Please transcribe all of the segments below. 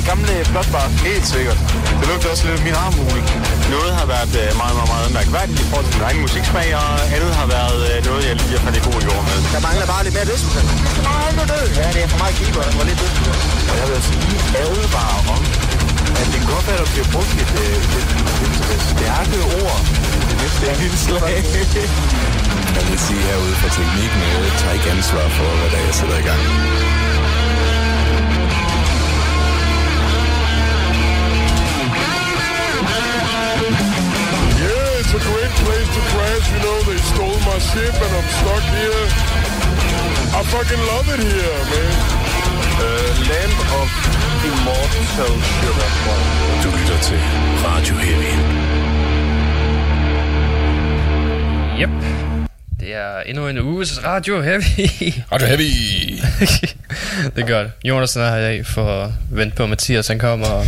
det gamle blotbar. Helt sikkert. Det lugter også lidt af min armhule. Noget har været øh, meget, meget, meget mærkværdigt i forhold til min egen musiksmag, og andet har været øh, noget, jeg lige har fandt i god jord med. Der mangler bare lidt mere dødsmusik. Nej, nu død. Ja, det er for meget keyboard og for lidt dødsmusik. Og jeg vil altså lige advare om, at det godt være, at der bliver brugt et, øh, et, et, et stærke ord det næste indslag. Jeg vil sige herude fra teknikken, jeg tager ikke ansvar for, hvad der er, jeg sætter i gang. Great place to crash. You know, they stole my ship and I'm stuck here. I fucking love it here, man. Uh, Land of Immortal Sugar. Du lytter til Radio Heavy. Yep. Det er endnu en uges Radio Heavy. Radio Heavy. det er godt. Jonas er her i dag for at vente på, at Mathias han kommer. Og...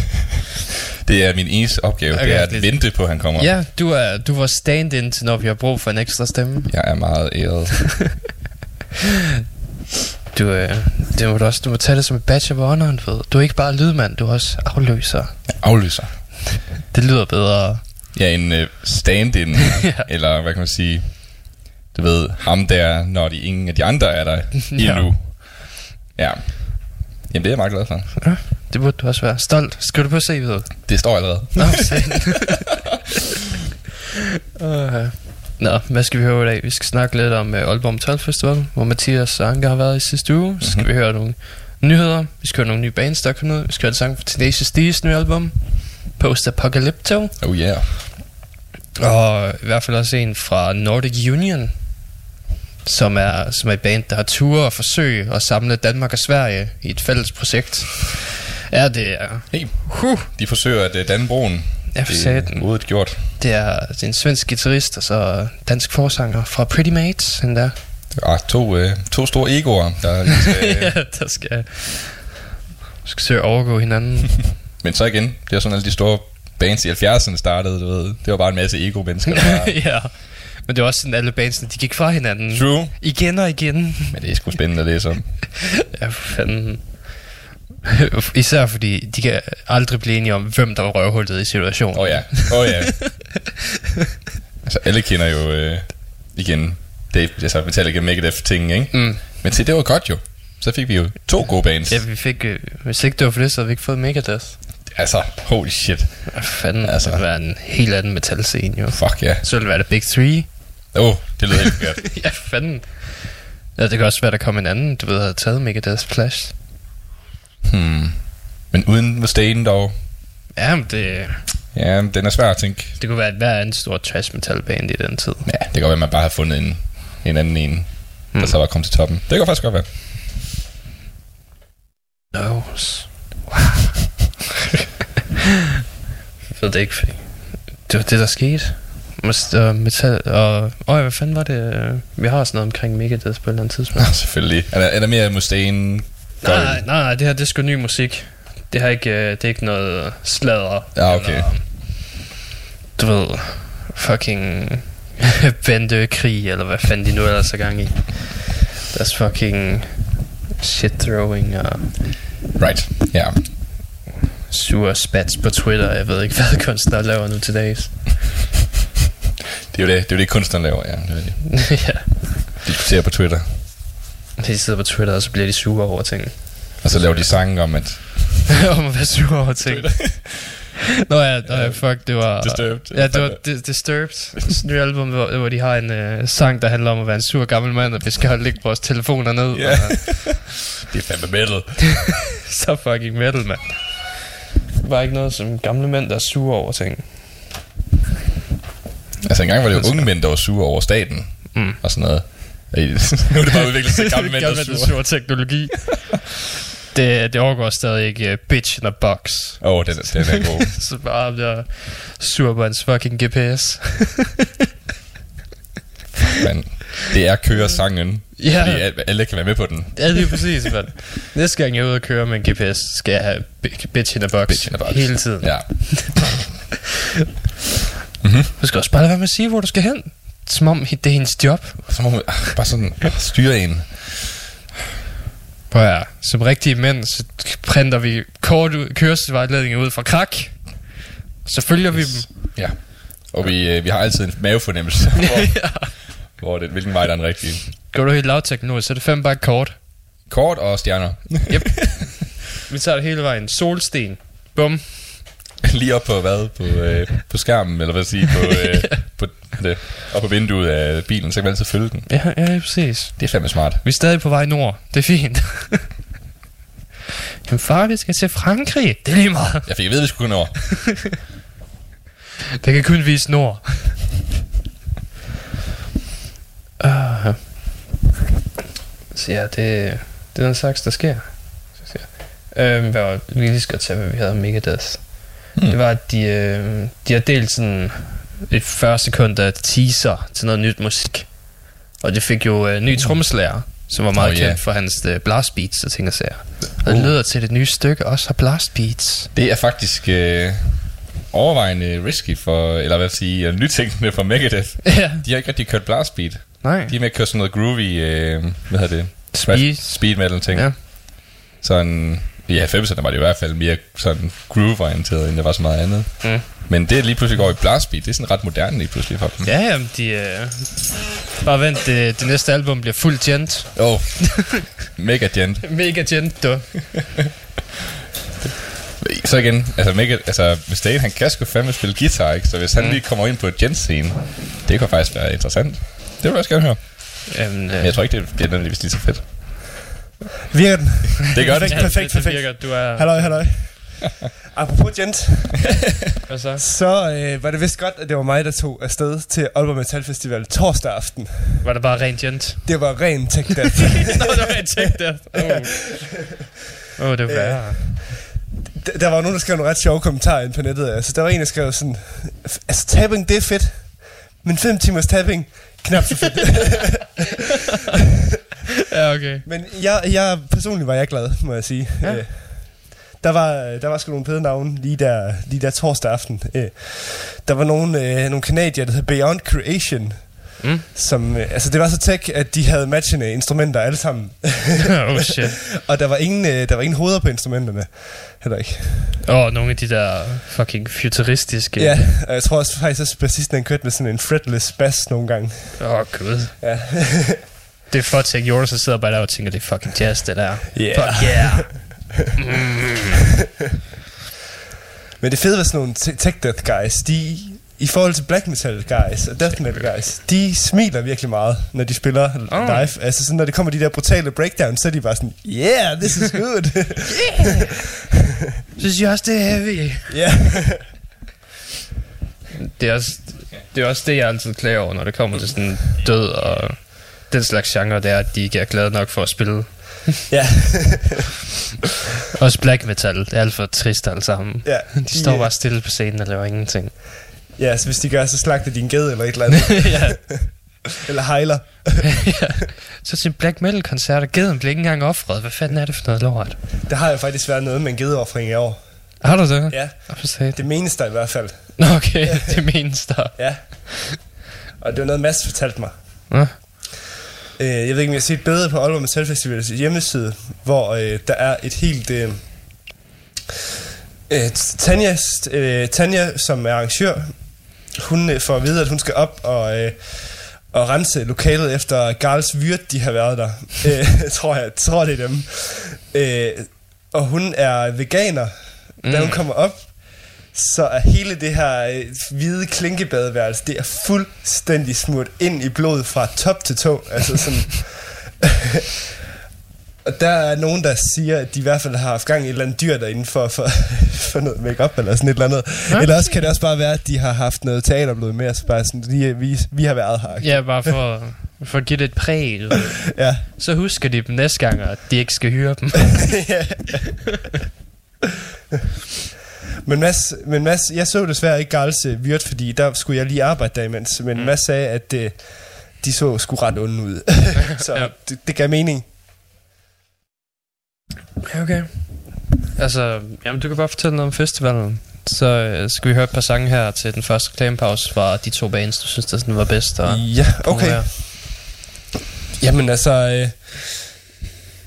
Det er min eneste opgave, okay, det er at lidt. vente på, at han kommer. Ja, du er, du var stand-in til, når vi har brug for en ekstra stemme. Jeg er meget æret. Du, øh, det må du, også, du må tage det som et badge of honor, du ved. Du er ikke bare lydmand, du er også afløser. Jeg aflyser. Det lyder bedre. Er en uh, stand-in, Ja. eller hvad kan man sige, du ved, ham der, når de ingen af de andre er der Ja. endnu. Ja. Jamen, det er jeg meget glad for. Ja, det burde du også være. Stolt. Skriv det på CV'et. Det står allerede. Nå, uh, Nå, hvad skal vi høre i dag? Vi skal snakke lidt om uh, Aalborg Metal Festival, hvor Mathias og Anker har været i sidste uge. Så skal vi høre nogle nyheder. Vi skal høre nogle nye bands, der er kommet ud. Vi skal høre en sang fra Tenacious D's nye album. Post Apocalypto. Oh yeah. Og i hvert fald også en fra Nordic Union, som er, som er et band, der har ture og forsøg at samle Danmark og Sverige i et fælles projekt. Ja, det er... Hey, Huh, de forsøger at uh, danne broen. Ja, for det satan. er udet gjort. det er, det er en svensk guitarist og så dansk forsanger fra Pretty Mates, den der. Ah, to, uh, to store egoer, der lige skal, ja, der skal, skal søge at overgå hinanden. Men så igen, det er sådan alle de store bands i 70'erne startede, du ved. Det var bare en masse ego-mennesker, der var... ja. Men det var også sådan, alle bandsene, de gik fra hinanden. True. Igen og igen. Men det er sgu spændende at læse om. Ja, for fanden. Især fordi de kan aldrig blive enige om, hvem der var røvhullet i situationen. Åh oh, ja, åh oh, ja. altså, alle kender jo øh, igen Dave, altså Metallica Megadeth ting, ikke? Mm. Men se, det var godt jo. Så fik vi jo to gode bands. Ja, vi fik, øh, hvis ikke det var for det, så havde vi ikke fået Megadeth. Altså, holy shit. Hvad fanden, Altså. det være en helt anden metalscene jo. Fuck ja. Så ville det være The Big Three. Åh, oh, det lyder helt godt. ja, fanden. Ja, det kan også være, der kom en anden, du ved, havde taget Megadeth's plads. Hmm. Men uden Mustaine dog. Ja, det, Ja, den er svær at tænke. det kunne være et hver andet stort trash metal band i den tid. Ja, det kan godt være, at man bare har fundet en, en anden en, der Hmm. så var kommet til toppen. Det kan faktisk godt være. Knows. Wow. Jeg ved det ikke, fordi det var det, der skete. Metal, og, og hvad fanden var det? øh, Vi har også noget omkring Megadeth på et eller andet tidspunkt. Nå, selvfølgelig. Er der, er mere Mustaine? Nej, nej, nej, det her det er sgu ny musik. Det har ikke, øh, det er ikke noget sladder. Ja, okay. Eller, du ved, fucking bandekrig, eller hvad fanden de nu ellers er gang i. Deres fucking shit throwing og Right, ja. sure spats på Twitter. Jeg ved ikke, hvad kunstnere laver nu til dags. Det er jo det, det, er jo det kunstneren laver, ja. Det er det. ja. Diskuterer på Twitter. De sidder på Twitter, og så bliver de sure over ting. Og så laver de sange om, at... om at være sure over ting. Nå ja, nå ja, fuck, det var... Disturbed. Ja, det var Di- Disturbed. Sådan et nye album, hvor, hvor de har en uh, sang, der handler om at være en sur gammel mand, og vi skal holde lægge vores telefoner ned. Ja. Og, Det er fandme metal. så fucking metal, mand. Det var ikke noget som gamle mænd, der er sure over ting. Altså engang var det jo unge mænd, der var sure over staten. Mm. Og sådan noget. Nu er det bare udviklet til gamle mænd, teknologi. det, det overgår stadig ikke uh, bitch in a box. Åh, oh, den, er- den er god. så bare der sur på hans fucking GPS. Men det er køresangen. Ja. Fordi al- alle kan være med på den. Ja, det er præcis, mand. Næste gang jeg er ude og køre med en GPS, skal jeg have bi- bitch in a box. Bitch in a box. Hele tiden. Ja. Du skal også bare lade være med at sige, hvor du skal hen. Som om det er hendes job. Må man ah, bare sådan styre en. Prøv at, som rigtige mænd, så printer vi kort ud- kørselsvejledning ud fra krak. Så følger vi dem. Ja. Og vi, øh, vi har altid en mavefornemmelse hvor, hvor det, hvilken vej der er den rigtige. Går du helt lavteknologisk, så er det fem bare kort. Kort og stjerner. Yep. vi tager det hele vejen. Solsten. Bum. Lige op på hvad? På, øh, på skærmen, eller hvad sige, på, øh, på, det, op på vinduet af bilen, så kan man altid følge den. Ja, ja, præcis. Det er fandme smart. Vi er stadig på vej nord. Det er fint. Jamen far, vi skal til Frankrig. Det er lige meget. Jeg fik vide, at vi skulle kun over. Det kan kun vise nord. uh, så ja, det, det er den slags, der sker. Så siger. Øhm, hvad var, vi kan lige skal tage, hvad vi havde om Megadeth. Hmm. Det var, at de, øh, de har delt sådan et 40 sekunder teaser til noget nyt musik. Og det fik jo øh, ny trommeslager, som var meget Oh, kendt for hans øh, blast beats og ting og sager. Og det lyder til, at det nye stykke også har blast beats. Det er faktisk øh, overvejende risky for, eller hvad sige, øh, nytænkende for Megadeth. ja. De har ikke rigtig kørt blast beat. Nej. De med at køre sådan noget groovy, øh, hvad hedder det? Speed. Speed metal ting. Ja. Sådan, i 90'erne var det i hvert fald mere sådan groove-orienteret, end der var så meget andet. Mm. Men det lige pludselig går i blast beat, det er sådan ret moderne lige pludselig for dem. Ja, jamen, de... Øh, bare vent, det, det næste album bliver fuld gent. Åh, oh, mega gent. Mega gent, du. Så igen, altså, mega, altså Mustaine, han kan sgu fandme spille guitar, ikke? Så hvis han Mm. lige kommer ind på et gent-scene, det kan faktisk være interessant. Det vil jeg også gerne høre. Jamen, øh, Men jeg tror ikke, det bliver nødvendigvis lige så fedt. Virker den? Det gør det. Perfekt, perfekt, det, det perfekt. virker, du er... Halløj, halløj. Apropos Gent, Hvad så? så øh, var det vist godt, at det var mig, der tog afsted til Aalborg Metal Festival torsdag aften. Var det bare rent gent? Det var ren tech death. Nå, det var rent tjek der. Åh, oh. oh, det var værre. D- der var nogen, der skrev nogle ret sjove kommentarer ind på nettet. Altså, der var en, der skrev sådan, altså tapping, det er fedt, men 5 timers tapping, knap så fedt. Ja, okay. men jeg, jeg, personligt var jeg glad, må jeg sige. Ja. Øh, der var, der var sgu nogle fede navne lige der, lige der torsdag aften. Øh, der var nogle, øh, nogle kanadier, der hed Beyond Creation, Mm. som, øh, altså det var så tech, at de havde matchende instrumenter alle sammen. oh shit. og der var, ingen, øh, der var ingen hoveder på instrumenterne. Heller ikke. Åh, oh, nogle af de der fucking futuristiske... Ja, og jeg tror også faktisk, at bassisten han kørte med sådan en fretless bass nogle gange. Åh, oh, gud. Ja. Det er for Tech Jordan, så sidder bare der og tænker, det er fucking jazz, det der. Yeah. Fuck yeah. Men det fede var sådan nogle te- tech death guys, de i forhold til black metal guys og death metal guys, de smiler virkelig meget, når de spiller Oh. live. Altså sådan, når det kommer de der brutale breakdowns, så er de bare sådan, yeah, this is good. Synes jeg også, det er heavy. Ja. Det er, også, det er også det, jeg altid klager over, når det kommer til sådan død og den slags genre, det er, at de ikke er glade nok for at spille. ja. Også black metal, det er alt for trist alle sammen. ja. De står Ja. bare stille på scenen og laver ingenting. Ja, så hvis de gør, så slagter de en ged eller et eller andet. ja. eller hejler. ja. Så til black metal koncerter, geden bliver ikke engang offret. Hvad fanden er det for noget lort? Der har jo faktisk været noget med en gedeoffring i år. Har du det? Ja, sagde det? det menes der i hvert fald. Okay, det menes der. Ja. Og det var noget, Mads fortalte mig. Nå. Øh, jeg ved ikke, om jeg har set bedre på Aalborg Metal Festivals hjemmeside, hvor øh, der er et helt... Øh, øh, Tanja, øh, Tanja, som er arrangør, hun øh, får at vide, at hun skal op og, øh, og rense lokalet efter Garls Vyrt, de har været der. øh, tror jeg, tror det er dem. Øh, og hun er veganer. Da hun Mm. kommer op, så er hele det her øh, hvide klinkebadeværelse, det er fuldstændig smurt ind i blod fra top til tå. Altså sådan... Og der er nogen, der siger, at de i hvert fald har haft gang i et eller andet dyr derinde for, for, for noget makeup eller sådan et eller andet. Okay. Eller også kan det også bare være, at de har haft noget teaterblod med, så bare sådan, vi, vi, vi har været her. Ja, bare for, for at give det et præg. ja. Så husker de dem næste gang, at de ikke skal hyre dem. Men Mads, men Mads, jeg så desværre ikke Garls uh, vyrt, fordi der skulle jeg lige arbejde der imens. Men mm. Mads sagde, at uh, de så sgu ret onde ud. så Ja. det, det gav mening. Ja, okay. Altså, jamen, du kan bare fortælle noget om festivalen. Så øh, skal vi høre et par sange her til den første reklamepause fra de to bands, du synes, der sådan var bedst. Og Ja, okay. Jamen altså... Øh,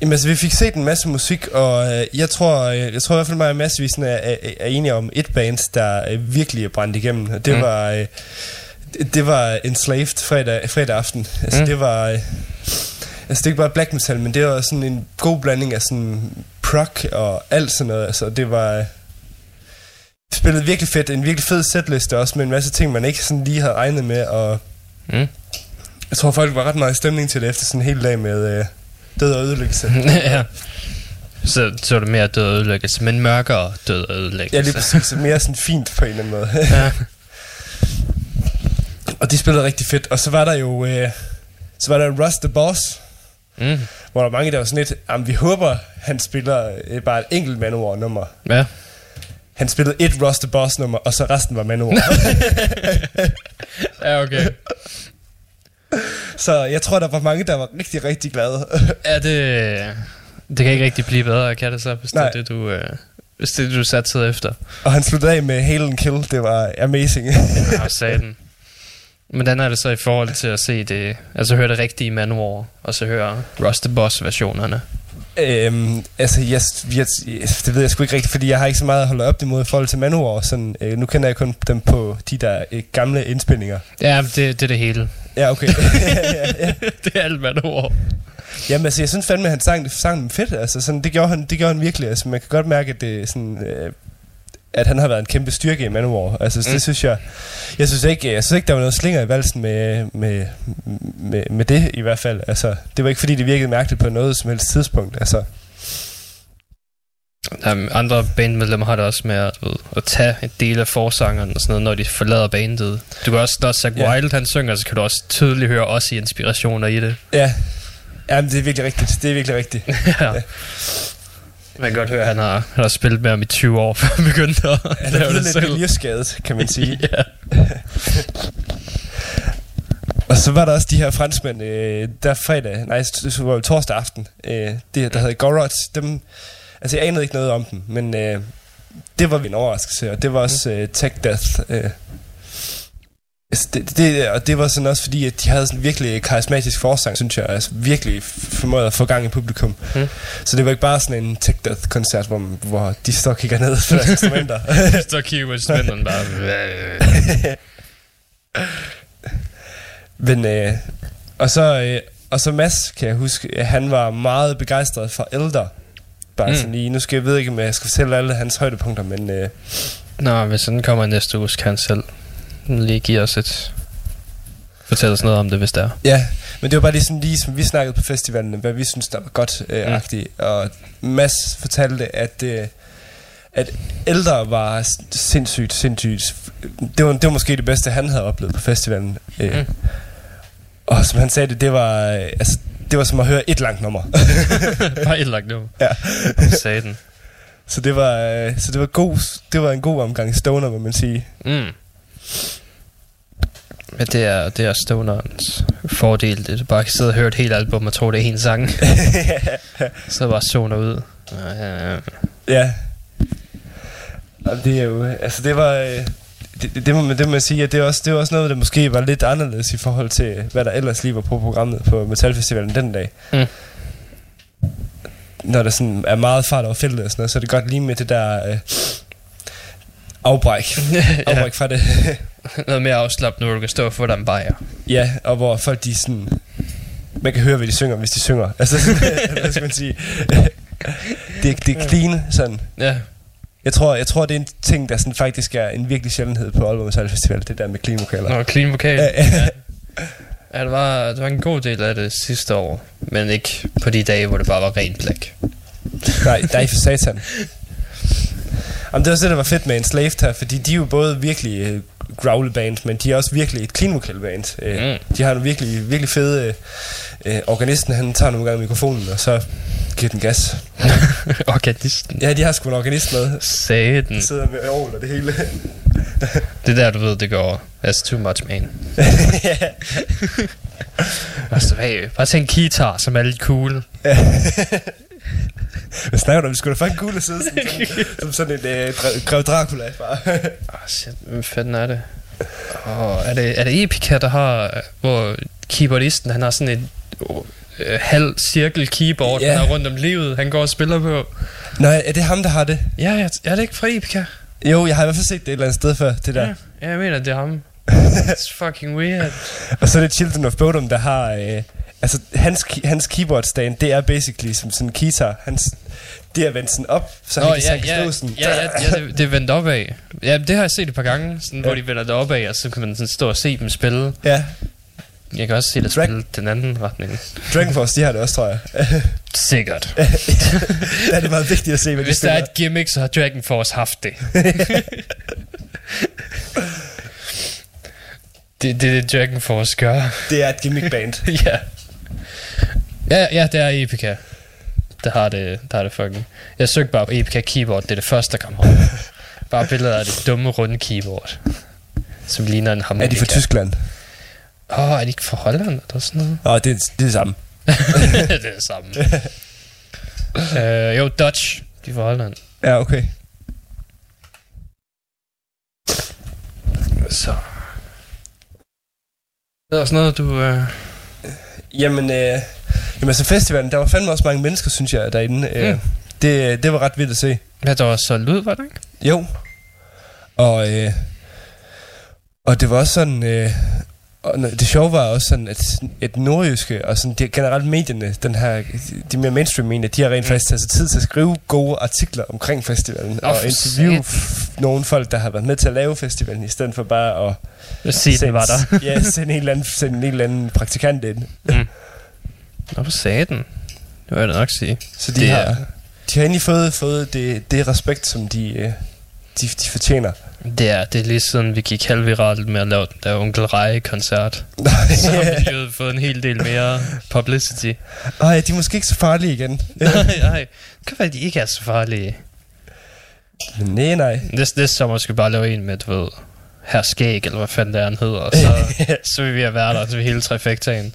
Jamen, altså, vi fik set en masse musik, og øh, jeg tror, øh, jeg tror i hvert fald mig og sådan er, er, er enige om et band, der øh, virkelig er brændt igennem. Og det Mm. var... Øh, det- var Enslaved fredag, fredag aften. Altså, mm. det var... Øh, altså, det er ikke bare black metal, men det var sådan en god blanding af sådan prog og alt sådan noget. Altså, det var... Øh, spillet virkelig fedt. En virkelig fed setliste også, med en masse ting, man ikke sådan lige havde regnet med, og Mm. jeg tror, folk var ret meget i stemning til det efter sådan en hel dag med øh, død og ødelæggelse. ja. Så, så er det mere død og ødelæggelse, men mørkere død og ødelæggelse. Ja, lige præcis. Mere sådan fint på en eller anden måde. ja. og de spillede rigtig fedt. Og så var der jo... Øh, så var der Russ the Boss, Mm. hvor der var mange, der var sådan lidt... Jamen, vi håber, han spiller øh, bare et enkelt Manowar nummer. ja. Han spillede et Russ the Boss nummer, og så resten var Manowar. Ja, okay. Så jeg tror, der var mange, der var rigtig, rigtig glade. Ja, det, det kan ikke rigtig blive bedre, kan det så, hvis det er Nej. det, du, øh, hvis det du satte efter. og han sluttede af med Hail and Kill. Det var amazing. Ja, satan. Hvordan er det så i forhold til at se det, altså høre det rigtige Manowar, og så høre Rust the Boss versionerne? Øhm, altså, jeg, jeg, det ved jeg sgu ikke rigtigt, fordi jeg har ikke så meget at holde op imod i forhold til Manowar. Sådan, øh, nu kender jeg kun dem på de der øh, gamle indspilninger. Ja, det, det er det hele. Ja, okay. ja, ja. det er alt Manowar. Jamen, altså, jeg synes fandme, at han sang, sang dem fedt. Altså, sådan, det, gjorde han, det gjorde han virkelig. Altså, man kan godt mærke, at det sådan... Øh, at han har været en kæmpe styrke i Manowar. Altså. Mm. det synes jeg... Jeg synes ikke, jeg synes ikke der var noget slinger i valsen med, med, med, med det, i hvert fald. Altså, det var ikke, fordi det virkede mærkeligt på noget som helst tidspunkt. Altså, Um, andre bandmedlemmer har det også med at, ved, at tage en del af forsangeren og sådan noget, når de forlader bandet. Du kan også, når Zach Ja. Wild han synger, så kan du også tydeligt høre os i inspirationer i det. ja. Jamen, det er virkelig rigtigt. Det er virkelig rigtigt. ja. Man kan godt høre, at han har, han har spillet med ham i 20 år, før han begyndte at Han lave er det lidt selv. miljøskadet, kan man sige. ja. Og så var der også de her franskmænd, øh, der fredag, nej, det var torsdag aften, øh, det, der hedder Gorots, dem, altså jeg anede ikke noget om dem, men øh, det var en overraskelse, og det var også øh, Tech Death. Øh. Altså, det, det, og det var sådan også fordi, at de havde sådan virkelig karismatisk forsang, synes jeg, altså virkelig formåede at få gang i publikum. Mm. Så det var ikke bare sådan en Tech Death-koncert, hvor, hvor de står og kigger ned på deres instrumenter. Så kigger på spænderen bare. Men, øh, og så, øh, og så Mads, kan jeg huske, øh, han var meget begejstret for Elder. Bare Mm. sådan lige, nu skal jeg ved ikke, om jeg skal fortælle alle hans højdepunkter, men øh, Nå, hvis den kommer næste uge, så kan han selv lige give os et... Fortælle os noget om det, hvis det er. ja, men det var bare lige sådan, lige som vi snakkede på festivalen, hvad vi synes, der var godt øh, Mm. agtigt. Og Mads fortalte, at, øh, at Elder var sindssygt, sindssygt. Det var, det var måske det bedste, han havde oplevet på festivalen. Øh, Mm. Og som han sagde det, det var, øh, altså, det var som at høre et langt nummer. Bare et lagt nu. ja. Satan. Så det var, øh, så det var, god, det var en god omgang stoner, må man sige. Mm. Men det er, det er stonerens fordel. Det er bare at sidde og høre et helt album og tro, det er en sang. så bare zoner ud. Ja, ja. Og det er jo, altså det var, øh, det, det, det, må man, det må man sige, at det er, også, det er også noget, der måske var lidt anderledes i forhold til, hvad der ellers lige var på programmet på Metalfestivalen den dag. Mm. Når der sådan er meget fart over feltet og sådan noget, så er det godt lige med det der øh, afbræk. afbræk fra det. Noget mere afslappet, når du kan stå og få dig en bajer. Ja, og hvor folk de sådan... Man kan høre, hvad de synger, hvis de synger. Altså, sådan, hvad skal man sige? Det, det er clean, sådan. Ja. Jeg tror, jeg tror, det er en ting, der sådan faktisk er en virkelig sjældenhed på Aalborg Metal Festival, det der med clean vokaler. Nå, clean vokal. Ja, ja. Det var, det var en god del af det sidste år, men ikke på de dage, hvor det bare var rent blæk. Nej, nej for satan. Jamen, det var også det, der var fedt med en slave her, fordi de er jo både virkelig uh, growle band, men de er også virkelig et clean vocal band. Uh, Mm. De har nogle virkelig, virkelig fede... Uh, uh, organisten, han tager nogle gange mikrofonen, og så giver den gas. Organisten. Ja, de har sgu en organist med. Satan. Den sidder med ovl og det hele. Det er der, du ved, det går. That's too much, man. ja. Altså, hey, bare tænk guitar, som er lidt cool. Hvad snakker du om? Vi skulle da fucking cool at sidde sådan, som, som sådan en øh, grev Dracula. Bare. Ah, shit, hvad fanden er det? Oh, er det, er det Epica, der har, hvor keyboardisten, han har sådan et, oh, øh, halv cirkel keyboard, yeah. han har rundt om livet, han går og spiller på. Nej, er det ham, der har det? Ja, ja, er det ikke fra Epica? Jo, jeg har i hvert fald set det et eller andet sted før, det der. Ja, jeg mener, det er ham. It's fucking weird. Og så er det Children of Bodom, der har... Øh, altså, hans, hans keyboard stand, det er basically som sådan en guitar. Hans, det er vendt sådan op, så han, Nå, så ja, han kan ja, stå sådan... ja, ja, ja det, det er vendt opad. Ja, det har jeg set et par gange, sådan, hvor Ja. de vender det opad, og så kan man sådan stå og se dem spille. Ja, Jeg kan også se det Drag- spille den anden retning. Dragon Force, de har det også, tror jeg. Sikkert. der er det meget vigtigt at se, hvad de Hvis der er et gimmick, så har Dragon Force haft det. det, det er det, Dragon Force gør. Det er et gimmick band. ja. ja. Ja, det er Epica. Der har det, der har det fucking... Jeg søgte bare på Epica Keyboard, det er det første, der kommer op. Bare billeder af det dumme, runde keyboard. Som ligner en er harmonika. de fra Tyskland? Åh, oh, er de ikke fra Holland eller sådan noget? Nå, det, er- det er det samme. det er det samme. uh, jo, Dutch. De er fra Holland. Ja, okay. Så. Det er også noget, du... Uh... Jamen, øh, jamen altså festivalen, der var fandme også mange mennesker, synes jeg, derinde. Øh, Mm. det, det var ret vildt at se. Ja, der var solgt ud, var det ikke? Jo. Og, øh, og det var også sådan... Øh, og det sjove var også sådan, at, at nordjyske og sådan, det, generelt medierne, den her, de mere mainstream medier, de har rent Mm. faktisk taget sig tid til at skrive gode artikler omkring festivalen, Nå, og interviewe nogle folk, der har været med til at lave festivalen, i stedet for bare at Jeg se, den var der. ja, sende en eller anden, sende en eller anden praktikant ind. Nå, for satan. Det vil jeg da nok sige. Så de, Det har, er- de har egentlig fået, fået det, det respekt, som de, øh, de, de fortjener. Det er, det er lige siden vi gik halvviralt med at lave den der Onkel Reje-koncert. Så har vi jo fået en hel del mere publicity. Ej, de er måske ikke så farlige igen. nej, nej. Det kan være, de ikke er så farlige. Men nej, nej. Næste, næste sommer skal vi bare lave en med, du ved, her skæg, eller hvad fanden det er, han hedder. Så, så vil vi have været der til hele trifektaen.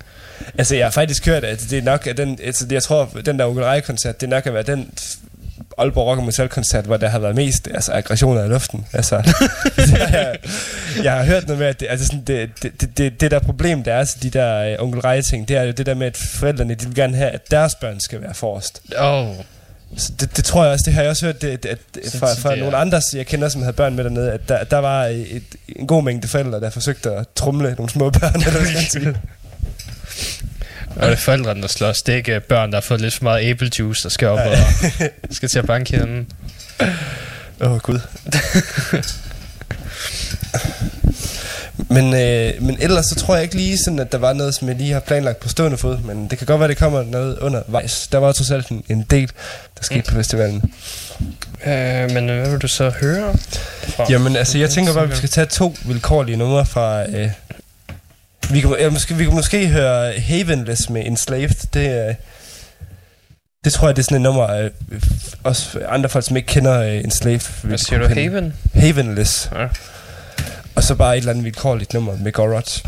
Altså, jeg har faktisk hørt, at det er nok at den, altså, jeg tror, den der Onkel Rej-koncert, det er nok at være den Aalborg Rock og Metal-koncert, hvor der har været mest altså, aggressioner i luften. Altså, jeg, jeg har hørt noget med, at det, altså, sådan, det, det, det, det, det der problem, der er til de der uh, Onkel Rej-ting, det er jo det der med, at forældrene, de vil gerne have, at deres børn skal være forrest. Oh, Så det, det tror jeg også, det har jeg også hørt det, at, Så- fra, så fra det nogle andre, jeg kender, som havde børn med dernede, at der, der var et, en god mængde forældre, der forsøgte at trumle nogle små børn. Eller. Og det er forældrene, der slår stik af børn, der har fået lidt for meget æblejuice, der skal op og skal til at banke hende. Åh, oh, Gud. men, øh, men ellers så tror jeg ikke lige sådan, at der var noget, som jeg lige har planlagt på stående fod, men det kan godt være, det kommer noget undervejs. Der var trods alt en, en del, der skete på festivalen. Øh, men hvad vil du så høre? Fra? Jamen, altså, jeg tænker bare, at vi skal tage to vilkårlige numre fra... Øh, vi, kan, ja, måske, vi kan måske høre Havenless med Enslaved. Det, øh, det tror jeg, det er sådan et nummer, øh, også andre folk, som ikke kender øh, Enslaved. Hvad siger kunne du, kende. Haven? Havenless. Ja. Og så bare et eller andet vilkårligt nummer med Gorot.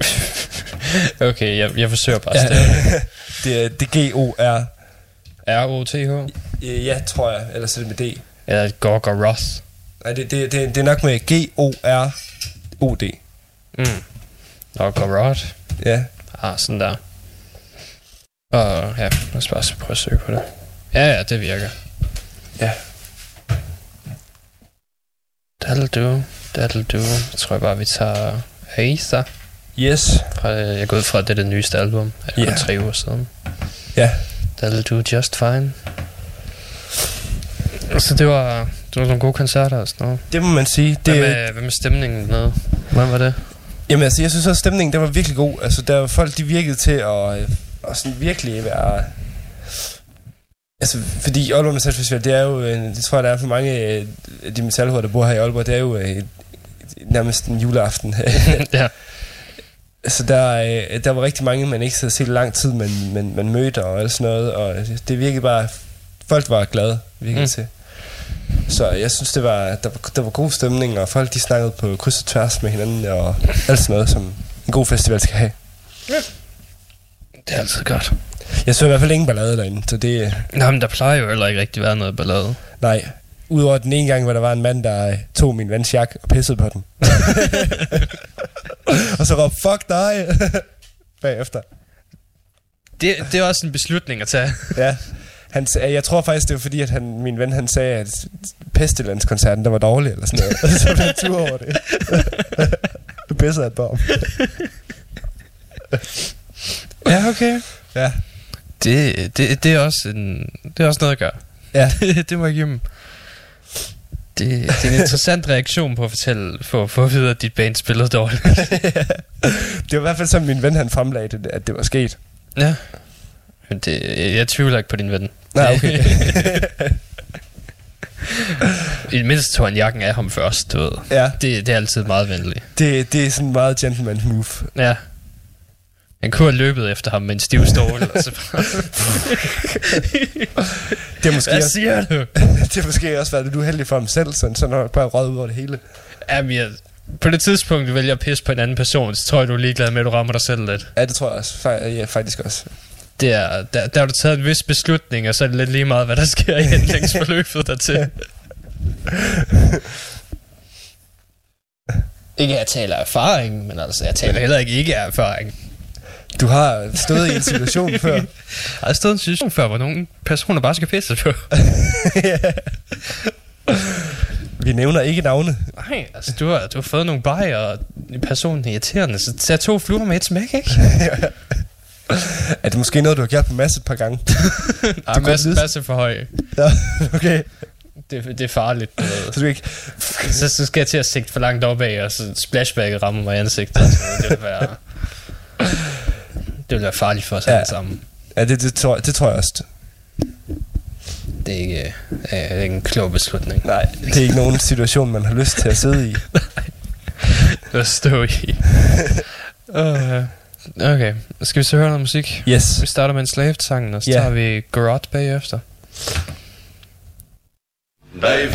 Okay, jeg, jeg forsøger bare Ja. det, er- det er G-O-R. R-O-T-H? Ja, tror jeg. Ellers er det med D. Eller Gorgoroth? Nej, det, det, det, det er nok med G-O-R-O-D. Mm. Gorgoroth? Ja. Ah, sådan der. Og ja, lad os bare prøve at søge på det. Ja, ja, det virker. Ja. That'll do. That'll do. Jeg tror jeg bare, vi tager Aether. Yes. Fra, jeg er gået fra det, er det nyeste album. Det er yeah. tre uger siden. Ja. That'll do just fine. Så det var, det var nogle gode koncerter og sådan noget. Det må man sige. Hvad Det, med, hvad med stemningen dernede? Hvordan var det? Jamen altså, jeg synes også, at stemningen der var virkelig god. Altså, der var folk, de virkede til at, øh, at sådan virkelig være... Altså, fordi Aalborg Metal Festival, det er jo, øh, det tror jeg, der er for mange øh, af de metalhoveder, der bor her i Aalborg, det er jo øh, nærmest en juleaften. ja. så der, øh, der var rigtig mange, man ikke havde set lang tid, men, men man mødte og alt sådan noget, og det virkede bare, folk var glade, virkede Mm. mm. til. Så jeg synes, det var, der, var, der var god stemning, og folk de snakkede på kryds og tværs med hinanden, og alt sådan noget, som en god festival skal have. Det er altid godt. Jeg så i hvert fald ingen ballade derinde, så det, Nå, men der plejer jo heller ikke rigtig være noget ballade. nej. Udover den ene gang, hvor der var en mand, der øh, tog min vens jakke og pissede på den. og så råbte, fuck dig, bagefter. det, det er også en beslutning at tage. Ja. Han, jeg tror faktisk, det var fordi, at han, min ven han sagde, at Pestilens-koncerten, der var dårlig, eller sådan noget. Og så blev han tur over det. du pisser et barn. Ja, okay. Ja. Det, det, det, er også en, det er også noget at gøre. Ja. det, det må jeg give dem. Det, det er en interessant reaktion på at fortælle, for, for at vide, at dit band spillede dårligt. Det var i hvert fald som min ven, han fremlagde det, at det var sket. ja. Men det, jeg tvivler ikke på din ven. Nej, okay. I det mindste tog han jakken af ham først, du ved. ja, Det, det er altid meget venligt. det, det er sådan en meget gentleman move. Ja. Han kunne have løbet efter ham med en stiv stål. og så bare, Det er måske, Hvad også, siger du? det er måske også været lidt uheldigt for ham selv, sådan, så når bare røget ud over det hele. Jamen, jeg, på det tidspunkt, du vælger at pisse på en anden person, så tror jeg, du er ligeglad med, at du rammer dig selv lidt. Ja, det tror jeg også. Fa- ja, faktisk også. Det er, der, der har du taget en vis beslutning, og så er det lidt lige meget, hvad der sker i handlingsforløbet dertil. ikke at jeg taler erfaring, men altså, jeg taler heller ikke ikke erfaring. Du har stået i en situation før. Jeg har stået i en situation før, hvor nogle personer bare skal pisse på. Vi nævner ikke navne. Nej, altså, du har, du har fået nogle bajer, og personen er irriterende, så tag to fluer med et smæk, ikke? Er det måske noget, du har gjort på masse et par gange? Ej, kunne masse, masse for høj. Ja, okay. Det, det er farligt. Så du ikke... så, så skal jeg til at sigte for langt opad, og så splashbacket rammer mig i ansigtet. Altså, det vil være... Det vil være farligt for os Ja. alle sammen. Ja, det, det, tror, det tror jeg også. Det er ikke, øh, det er ikke en klog beslutning. Nej, det er ikke nogen situation, man har lyst til at sidde i. At stå i. uh, okay, skal vi så høre noget musik? Yes. Vi starter med en Slaved-sang, og så Ja. tager vi Garot bagefter. Deg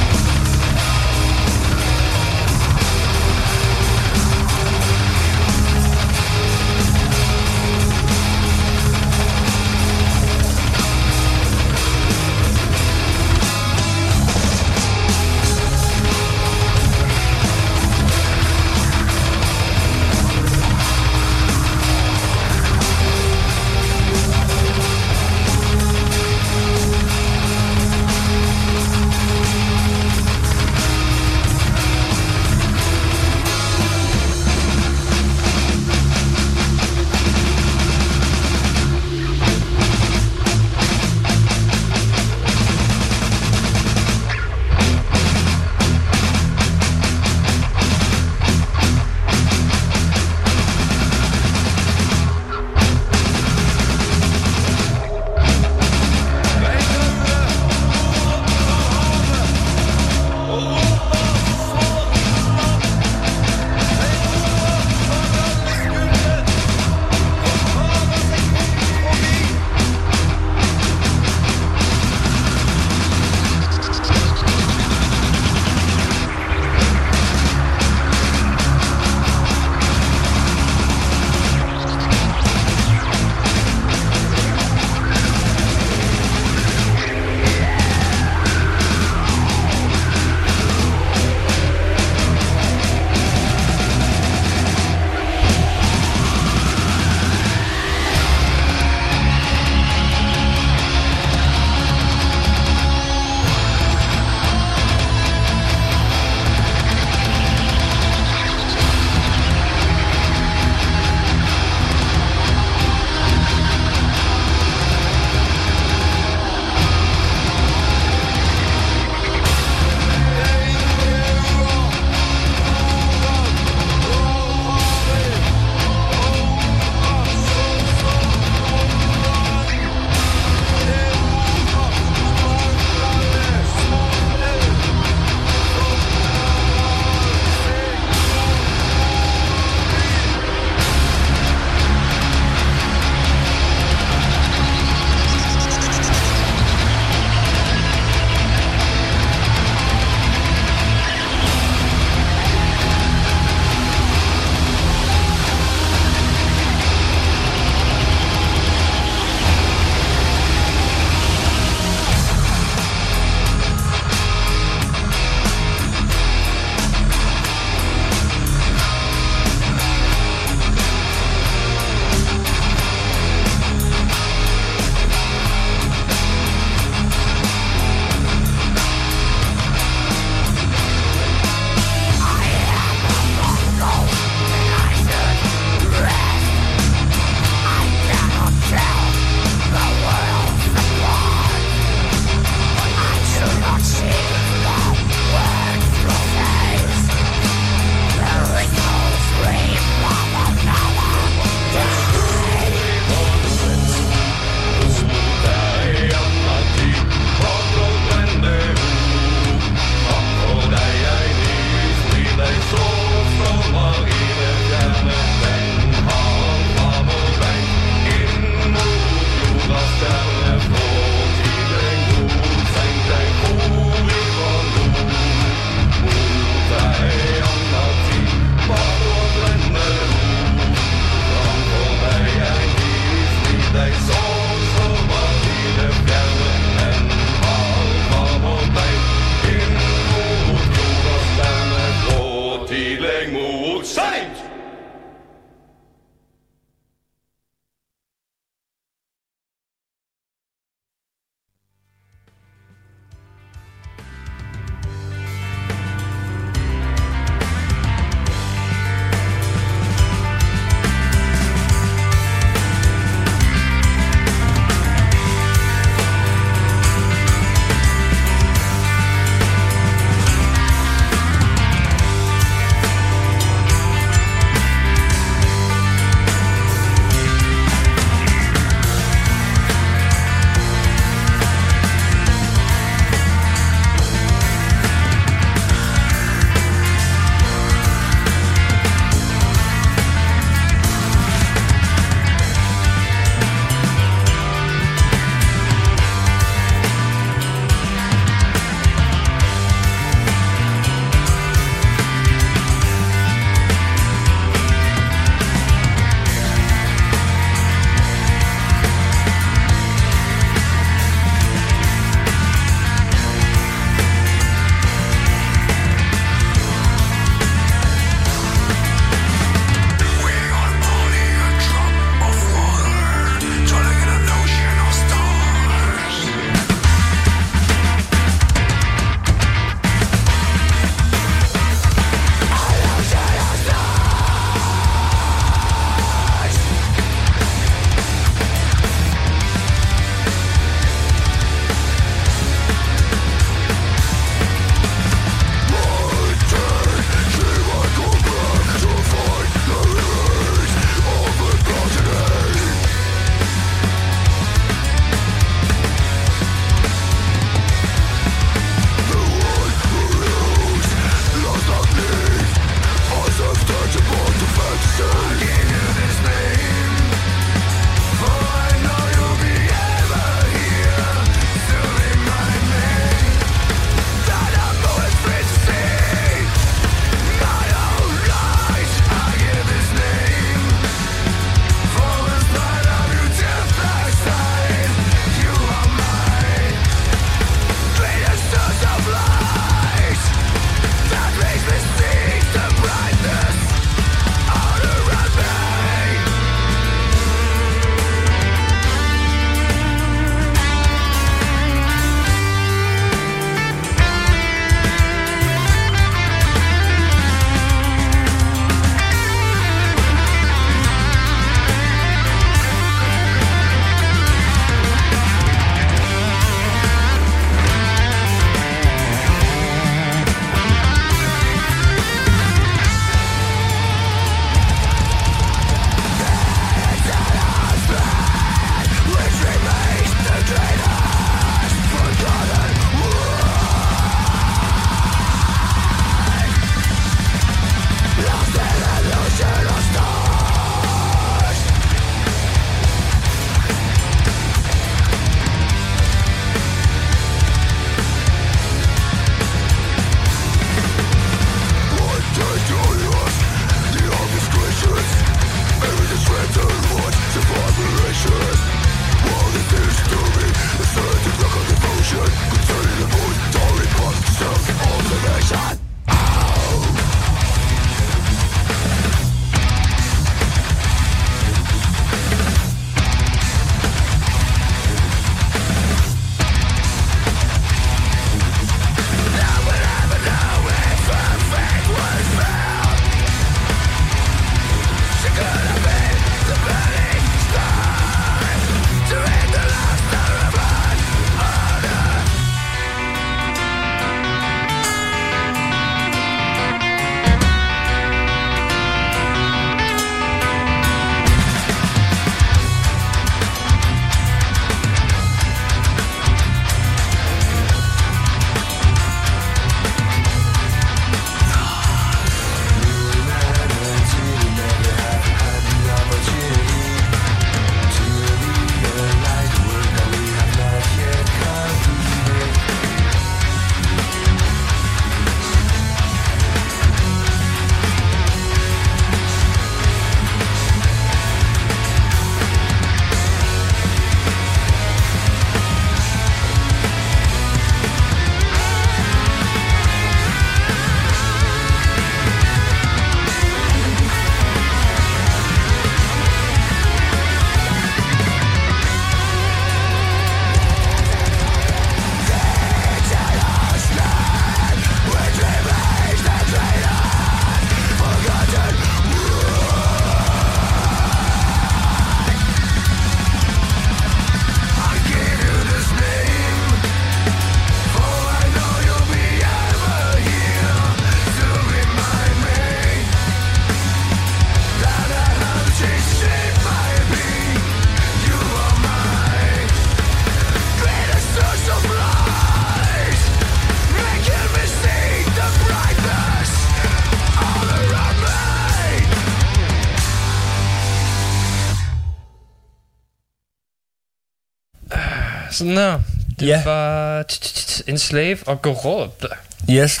Sådan der. Det Ja. var t- Enslave og Gorobde. Yes.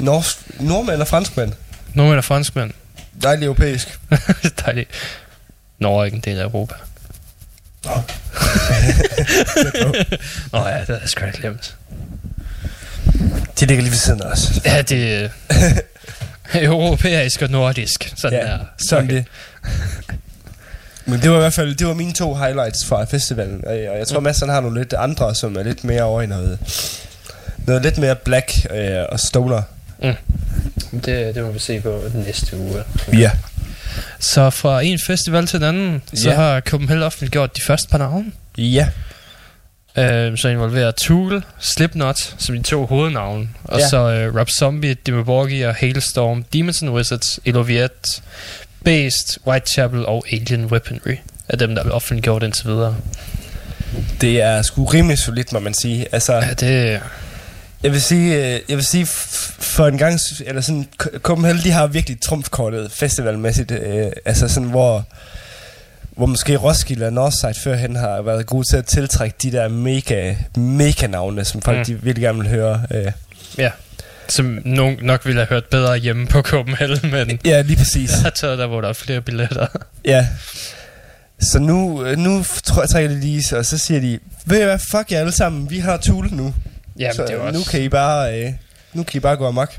Norsk, nordmænd og franskmænd. Nogle af franskmænd. Dejligt europæisk. Dejligt. Norge er ikke en del af Europa. Nå. Nå ja, det jeg sgu da glemt. De ligger lige ved siden af os. Ja, det er europæisk og nordisk. Sådan Ja, der. sådan det. Men det var i hvert fald det var mine to highlights fra festivalen. Og jeg, og jeg tror, Mads han har nogle lidt andre, som er lidt mere over i noget, noget lidt mere black øh, og stoner. Det, det må vi se på den næste uge. Ja. Så fra en festival til den anden, så Ja. har Copenhagen offentliggjort de første par navne. Ja. Øh, så involverer Tool, Slipknot som de to hovednavne. Og Ja. så øh, Rob Zombie, Dimmu Borgir og Hailstorm, Demons and Wizards, Eloviet, Based, Whitechapel og Alien Weaponry er dem, der er offentliggjort indtil videre. Det er sgu rimelig solidt, må man sige. Altså, Ja, det... jeg vil sige, øh, jeg vil sige for en gang, eller sådan, Copenhagen, de har virkelig trumfkortet festivalmæssigt. Øh, altså sådan, hvor, hvor måske Roskilde og Northside førhen har været gode til at tiltrække de der mega, mega navne, som folk mm. de virkelig gerne vil høre. Øh. Ja. Som nogen nok ville have hørt bedre hjemme på Copenhagen, men Ja, lige præcis. jeg har taget der, hvor der er flere billetter. Ja. Så nu, øh, nu tror jeg, trækker de lige, og så siger de, ved I hvad, fuck jer alle sammen, vi har Tool nu. Jamen, så det er jo også... nu kan I bare, øh, nu kan I bare gå amok.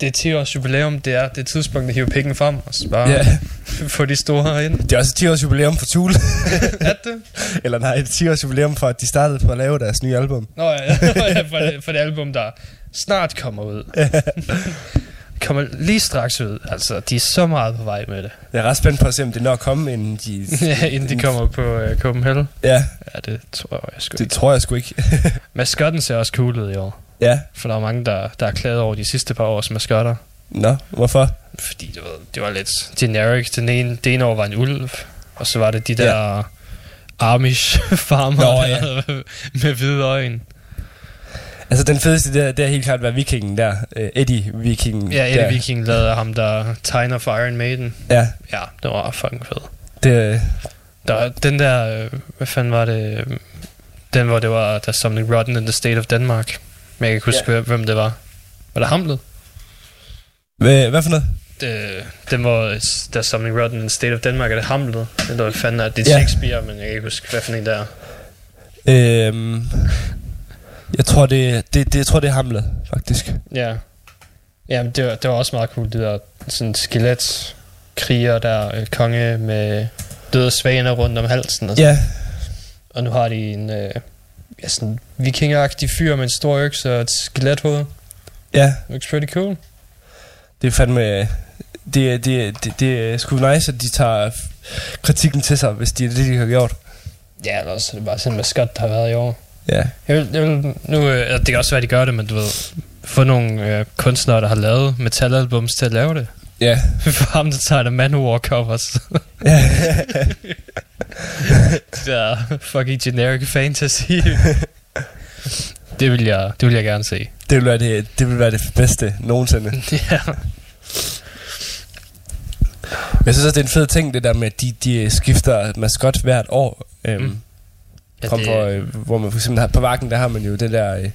Det er 10 års jubilæum, det er det tidspunkt, at hive pikken frem, og så bare Ja. få de store ind. Det er også et 10 års jubilæum for Tool. Er det? Eller nej, et 10 års jubilæum for, at de startede på at lave deres nye album. Nå ja for, det, for det album, der snart kommer ud. kommer lige straks ud. Altså, de er så meget på vej med det. Jeg er ret spændt på at se, om det når at komme, inden de... ja, inden de kommer på uh, Copenhagen. Ja, Ja, det tror jeg sgu det ikke. tror jeg sgu ikke. Maskotten ser også cool ud i år. ja, For der er mange, der, der er klaget over de sidste par års maskotter. nå, hvorfor? Fordi det var, det var lidt generic. Den ene, det ene år var en ulv, og så var det de der ja. Amish farmer Nå, ja. med hvide øjne. Altså, den fedeste, det er, det er helt klart været vikingen der. Uh, Eddie Vikingen. Ja, Eddie der. Viking lavede ham, der tegner for Iron Maiden. Ja, Ja, det var fucking fed. det, Der, den der, øh, hvad fanden var det? øh, Den, hvor det var, der Something Rotten in the State of Denmark. Men jeg kan ikke huske, yeah. hvem det var. Var det Hamlet? hvad, hvad for noget? Det, den var, der Something Rotten in the State of Denmark, er det Hamlet? Det var fanden af, det er Ja. Shakespeare, men jeg kan ikke huske, hvad for en der er. Øhm, jeg tror, det, det, det, jeg tror, det er hamlet, faktisk. Ja. Ja, men det var, det var også meget cool, det der sådan skelet kriger der, øh, konge med døde svaner rundt om halsen. Og, sådan. Ja, og nu har de en øh, ja, sådan vikingeragtig fyr med en stor økse og et skelethoved. ja, Looks pretty cool. det er fandme... Det, det, det, det er sgu nice, at de tager kritikken til sig, hvis de er det, de har gjort. Ja, eller også er det bare sådan en maskot, der har været i år. Ja, Jeg vil, jeg vil, nu, øh, det kan også være, at de gør det, men du ved, få nogle øh, kunstnere, der har lavet metalalbums til at lave det. ja. For ham, der tager det Manowar covers. ja. det der fucking generic fantasy. det, vil jeg, det vil jeg gerne se. det, vil være det, det vil være det bedste nogensinde. ja. Men jeg synes også, det er en fed ting, det der med, at de, de skifter maskot hvert år. Øhm, Mm. Ja Frem for, øh, hvor man for eksempel har, på Vakken, der har man jo det der, øh,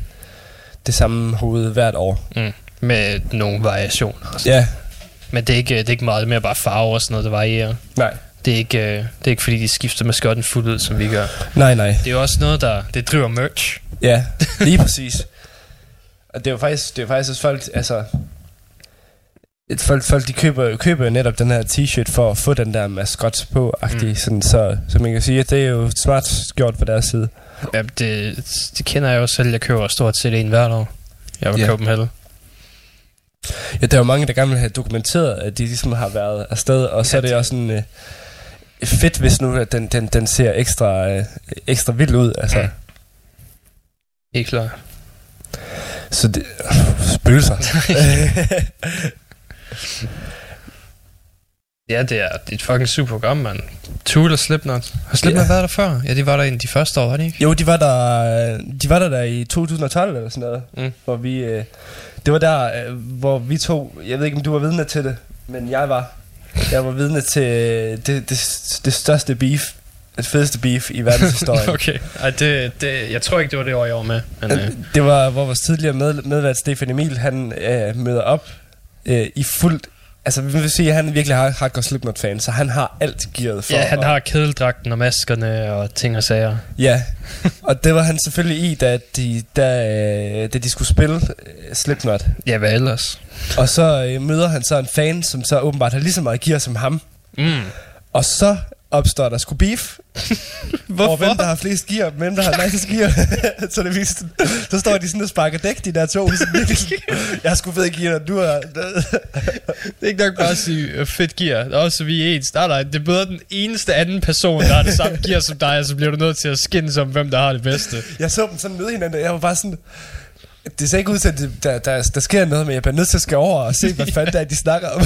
det samme hoved hvert år. mm, med nogle variationer. Også. Ja, Men det er, ikke, det er ikke meget mere bare farver og sådan noget, der varierer. nej. Det er ikke, øh, det er ikke fordi, de skifter maskotten fuldt ud, som vi gør. Nej, nej. Det er jo også noget, der det driver merch. Ja, lige præcis. Og det er jo faktisk, det er jo faktisk også folk, altså... Folk, folk de køber, køber jo netop den her t-shirt for at få den der maskot på Mm. sådan, så, så man kan sige, at det er jo smart gjort på deres side. Ja, det, det kender jeg jo selv. Jeg køber stort set en hvert år. Jeg var Ja. yeah. Copenhagen. Ja, der er jo mange, der gerne vil have dokumenteret, at de ligesom har været afsted, og så er det også sådan øh, fedt, hvis nu at den, den, den ser ekstra, øh, ekstra vild ud. Altså. Mm. Helt klart. Så det... Spøgelser. Ja, det er, det er et fucking super program, mand. Tool og Slipknot. Har Slipknot Ja. været der før? Ja, de var der i de første år, var de ikke? jo, de var der, de var der, der i 2012 eller sådan noget, Mm. hvor vi... Øh, det var der, øh, hvor vi to... Jeg ved ikke, om du var vidne til det, men jeg var. Jeg var vidne til øh, det, det, det største beef det fedeste beef i verdenshistorien. Okay, Ej, det, det, jeg tror ikke, det var det år, jeg var med. Men, øh, Det var, hvor vores tidligere med, medvært Stefan Emil, han øh, møder op øh, i fuldt... Altså, vi vil sige, at han virkelig har hardcore Slipknot-fan, så han har alt gearet for... ja, han at- har kedeldragten og maskerne og ting og sager. Ja, og det var han selvfølgelig i, da de, da, øh, da de skulle spille øh, Slipknot. Ja, hvad ellers? Og så øh, møder han så en fan, som så åbenbart har lige så meget gear som ham. Mm. Og så opstår der sgu beef. Hvorfor? Og hvem der har flest gear, hvem der har nicest gear. så det viste, så står de sådan og sparker dæk, de der to. Sådan, sådan, jeg har sgu fed gear, du har... Det er ikke nok bare at sige øh, fedt gear. Også vi er ens. Nej, nej, det er bedre den eneste anden person, der har det samme gear som dig, og så bliver du nødt til at skændes om, hvem der har det bedste. jeg så dem sådan møde hinanden, og jeg var bare sådan... Det ser ikke ud til, at det, der, der, der sker noget, men jeg bliver nødt til at skal over og se, hvad fanden det er, de snakker om.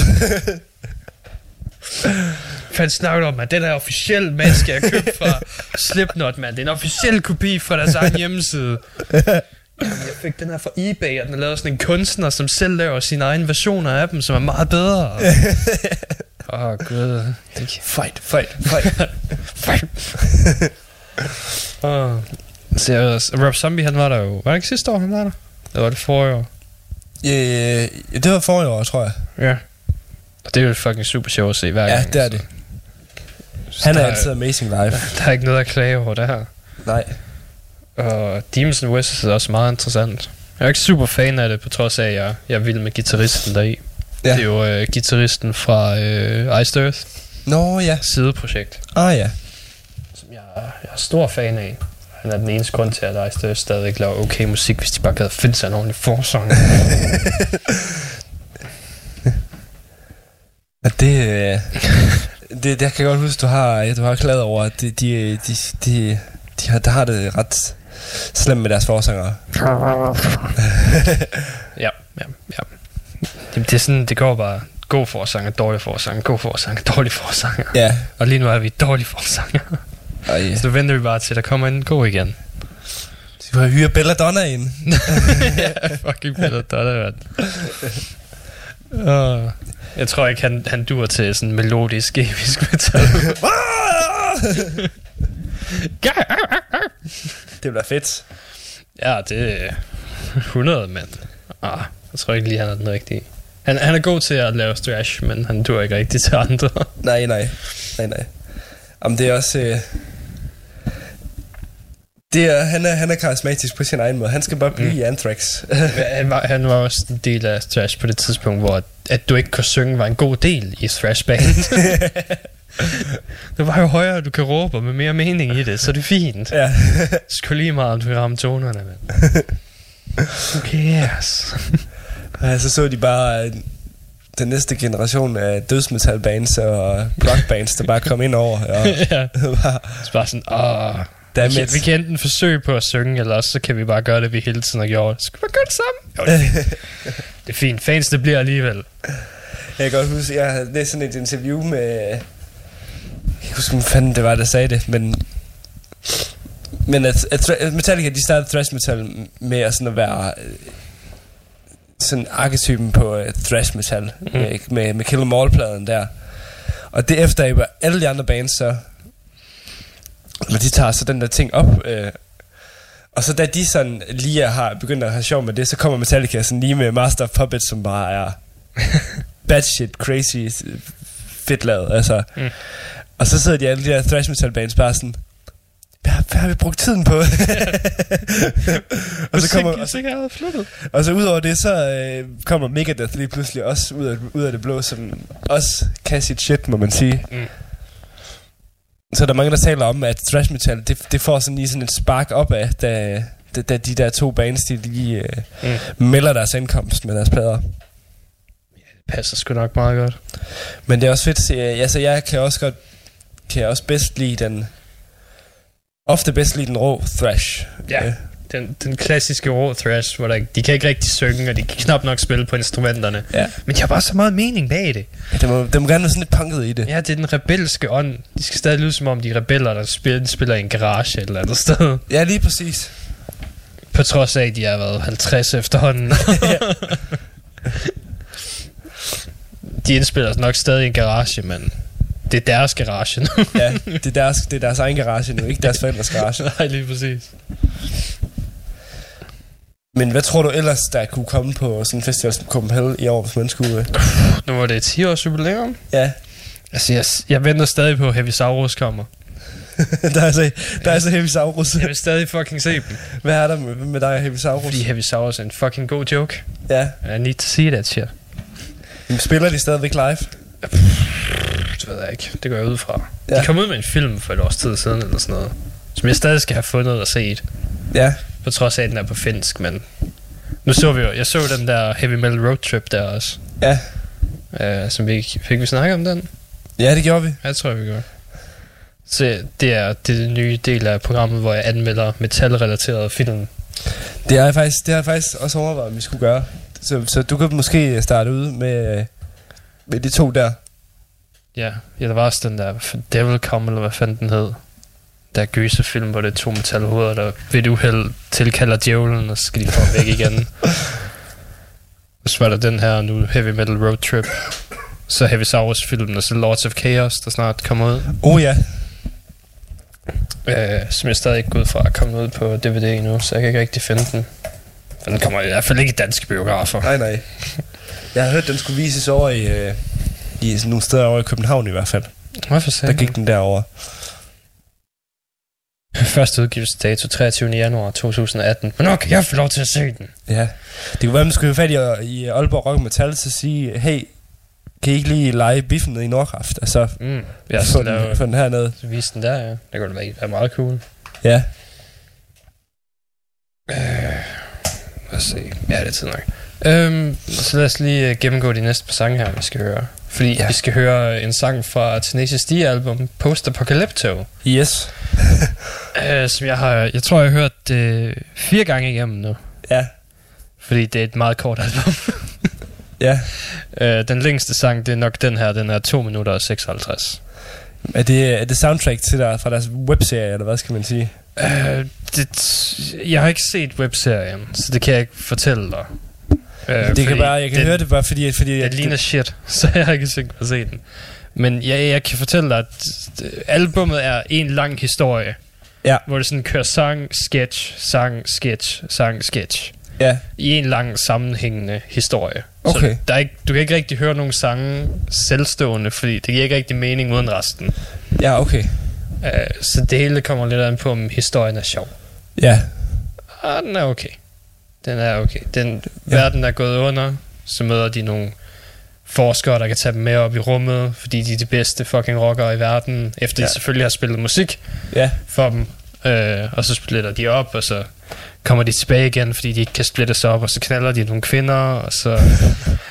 Fanden snakker om, at den er officiel maske, jeg købte fra Slipknot, mand. Det er en officiel kopi fra deres egen hjemmeside. Jamen, Jeg fik den her fra eBay, og den er lavet sådan en kunstner, som selv laver sine egne versioner af dem, som er meget bedre. Åh, oh, gud. Det fight, fight, fight. Fuck. Åh. Så jeg, Rob Zombie, han var der jo. Var det ikke sidste år, han var der? Eller var det forrige år? Øh, det var forrige år, tror jeg. Ja. Og det er jo fucking super sjovt at se hver Ja, gang. det er det. Han er der, altid amazing live. Der er ikke noget at klage over det her. Nej. Og Demons and Wizards er også meget interessant. Jeg er ikke super fan af det, på trods af, at jeg, jeg er vild med gitarristen deri. Ja. Det er jo øh, gitarristen fra øh, Iced Earth Nå, ja. sideprojekt, Ah, ja. som jeg, er- jeg er stor fan af. Han er den eneste grund til, at Iced Earth stadig laver okay musik, hvis de bare gad finde sig en ordentlig forsang. Og det, øh, det, det, jeg kan godt huske, du har, ja, du har klaget over, at de, de, de, de, de har, der har det ret slemt med deres forsanger. ja, ja, ja. Jamen, det er sådan, det går bare god forsanger, dårlig forsanger, god forsanger, dårlig forsanger. Ja. Og lige nu er vi dårlig forsanger. Ej, Så venter vi bare til, at der kommer en god igen. du har hyret Belladonna ind. ja, fucking Dotter, mand. Uh, jeg tror ikke, han, han dur til sådan melodisk, episk metal. det bliver fedt. ja, det er 100, mand. Ah, jeg tror ikke lige, han er den rigtige. Han, han er god til at lave thrash, men han dur ikke rigtig til andre. Nej, nej. Nej, nej. Jamen, det er også... Øh, det er, han, er, han er karismatisk på sin egen måde. Han skal bare blive mm. i Anthrax. han, var, han var også en del af thrash på det tidspunkt, hvor at, du ikke kunne synge var en god del i thrash band. det var jo højere, du kan råbe, og med mere mening i det, så det er fint. ja. Skal lige meget, om du kan ramme tonerne, mand. Who cares? Og så så de bare øh, den næste generation af dødsmetalbands og rockbands, der bare kom ind over. Og ja, bare, så bare sådan, åh, vi kan, vi kan enten forsøge på at synge, eller også så kan vi bare gøre det, vi hele tiden har gjort. Skal vi bare gøre det sammen? Jo, det. Det er fint. Fans, det bliver alligevel. Jeg kan godt huske, jeg havde læst sådan et interview med... Jeg kan ikke huske, hvem fanden det var, der sagde det, men... Men at, at, Metallica, de startede thrash metal med at, sådan at være øh, sådan arketypen på uh, thrash metal mm. med, med, med Kill 'Em All-pladen der. Og det efter alle de andre bands så... Eller de tager så den der ting op, øh, og så da de sådan lige har begyndt at have sjov med det, så kommer Metallica sådan lige med Master of Puppets, som bare er bad shit, crazy, fedt lavet, altså. Mm. Og så sidder de alle de der thrash metal bands bare sådan, hvad, hvad har vi brugt tiden på? og, så kommer, og, så, og så udover det, så øh, kommer Megadeth lige pludselig også ud af, ud af det blå, som også kan sit shit, må man sige. Mm. Så der er mange, der taler om, at thrash metal, det, det får sådan lige sådan et spark op af, da, da, da de der to bands, de lige øh, Mm. melder deres indkomst med deres plader. Passer sgu nok meget godt. Men det er også fedt øh, altså jeg kan også godt, kan jeg også bedst lide den, ofte bedst lide den rå thrash. Ja. Øh, Den, den klassiske raw thrash, hvor der, de kan ikke rigtig synge, og de kan knap nok spille på instrumenterne. Ja. Men de har bare så meget mening bag det. ja det, må, det må gerne være sådan lidt punket i det. Ja, det er den rebelske ånd. De skal stadig lyde som om, de er rebeller, der spiller, spiller i en garage et eller andet sted. Ja, lige præcis. På trods af, at de har været 50 efterhånden. de indspiller nok stadig i en garage, men det er deres garage nu. Ja, det er deres, det er deres egen garage nu, ikke deres forældres garage. Nej, lige præcis. Men hvad tror du ellers, der kunne komme på sådan en festival som Copenhagen i år, hvis man skulle... øh, Nu var det 10 års jubilæum. Ja, Altså, jeg, jeg venter stadig på, at Heavy Saurus kommer. der er så, der er så Heavy Saurus. Jeg vil stadig fucking se dem. Hvad er der med, med dig og Heavy Saurus? Fordi Heavy Saurus er en fucking god joke. Ja, I need to see that shit. men spiller de stadigvæk live? Det ved jeg ikke. Det går jeg ud fra. Ja. De kom ud med en film for et års tid siden, eller sådan noget. Som jeg stadig skal have fundet og set. Ja, På trods af, at den er på finsk, men... Nu så vi jo... Jeg så den der Heavy Metal Road Trip der også. ja. Uh, som vi fik vi snakket om den? Ja, det gjorde vi. Ja, det tror jeg, vi gør. Så det er det nye del af programmet, hvor jeg anmelder metalrelaterede film. Det har jeg faktisk, det har jeg faktisk også overvejet, om vi skulle gøre. Så, så du kan måske starte ud med, øh, med de to der. Ja, ja, der var også den der Devil Come, eller hvad fanden den hed. Der gyserfilm, hvor det er to metalhoveder, der ved et uheld tilkalder djævlen, og så skal de få ham væk igen. Og så var der den her nu, Heavy Metal Road Trip. Så Heavy Saurus filmen, og så Lords of Chaos, der snart kommer ud. Oh ja. Øh, som jeg stadig ikke går ud fra at komme ud på DVD endnu, så jeg kan ikke rigtig finde den. For den kommer i hvert fald ikke i danske biografer. Nej, nej. Jeg har hørt, den skulle vises over i, øh, i nogle steder over i København i hvert fald. Hvorfor Der sagde gik den derover. Første udgivelsesdato 23. januar 2018. Hvornår kan jeg få lov til at se den? Ja. Det kunne være, man skulle fat i, i Aalborg Rock Metal at sige, hey, kan I ikke lige lege biffen nede i Nordkraft? Altså, Mm. ja, få, så den, få den hernede. Så vise den der, ja. Det kunne da være, meget cool. Ja. Lad os se. Ja, det er tid nok. Øhm, så lad os lige uh, gennemgå de næste par sange her, vi skal høre. Fordi Ja. vi skal høre en sang fra Tenacious D-album, Post Apocalypto. Yes. Uh, som jeg har, jeg tror, jeg har hørt det fire gange igennem nu. Ja. Fordi det er et meget kort album. Ja. uh, den længste sang, det er nok den her, den er 2 minutter og 56. Er det, er det soundtrack til der, fra deres webserie, eller hvad skal man sige? Uh, det, jeg har ikke set webserien, så det kan jeg ikke fortælle dig. Uh, det kan bare, jeg kan den, høre det bare fordi... Fordi Det at ligner shit, så jeg har ikke tænkt mig at se den. Men jeg, jeg kan fortælle dig, at øh, albummet er en lang historie. Ja. Hvor det sådan kører sang, sketch, sang, sketch, sang, sketch. Ja. I en lang sammenhængende historie. Okay. Så der er ikke, du kan ikke rigtig høre nogen sange selvstående, fordi det giver ikke rigtig mening uden resten. Ja, okay. Uh, så det hele kommer lidt an på, om historien er sjov. Ja. Ah, den er okay. Den er okay. Den Ja. verden er gået under, så møder de nogle forskere, der kan tage dem med op i rummet, fordi de er de bedste fucking rockere i verden, efter ja. De selvfølgelig har spillet musik Ja. for dem. Øh, og så splitter de op, og så kommer de tilbage igen, fordi de ikke kan splitte sig op, og så knaller de nogle kvinder, og så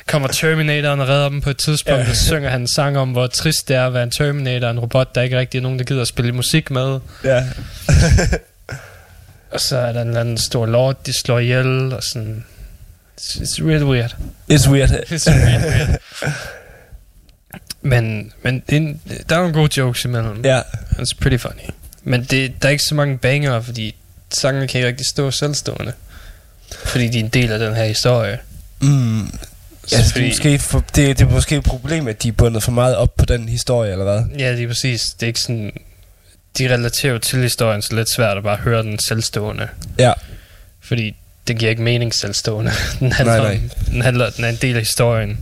kommer Terminatoren og redder dem på et tidspunkt, ja. og så synger han en sang om, hvor trist det er at være en Terminator, en robot, der ikke rigtig er nogen, der gider at spille musik med. Ja. Og så er der en eller anden stor lord, de slår ihjel, og sådan... It's, it's really weird. It's weird. It's really weird. men men det er en, der er nogle gode jokes imellem. Ja. It's pretty funny. Men det, der er ikke så mange banger, fordi sangene kan ikke rigtig stå selvstående. Fordi de er en del af den her historie. Mm. Så Ja, det, er fordi, måske for, det, det er måske et problem, at de er bundet for meget op på den historie, eller hvad? Ja, det er præcis. Det er ikke sådan... De relaterer jo til historien, så lidt svært at bare høre den selvstående. Ja. Fordi det giver ikke mening selvstående. Den handler, Nej, nej. Om, den, handler, den er en del af historien.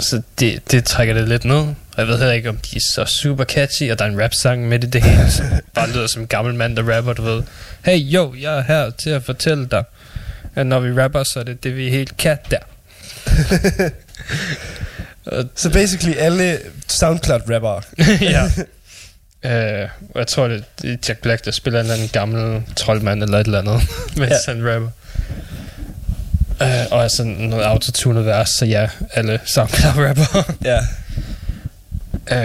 Så det, det trækker det lidt ned. Og jeg ved heller ikke, om de er så super catchy, og der er en rap-sang midt i det hele, som bare lyder som en gammel mand, der rapper, du ved. Hey, yo, jeg er her til at fortælle dig, at når vi rapper, så er det det, vi er helt kat der. Så basically alle SoundCloud-rappere. ja. Øh, og jeg tror, det, er Jack Black, der spiller en eller anden gammel troldmand eller et eller andet, mens Ja. han rapper. Øh, og er sådan noget autotunet vers, så ja, alle SoundCloud-rapper. Ja.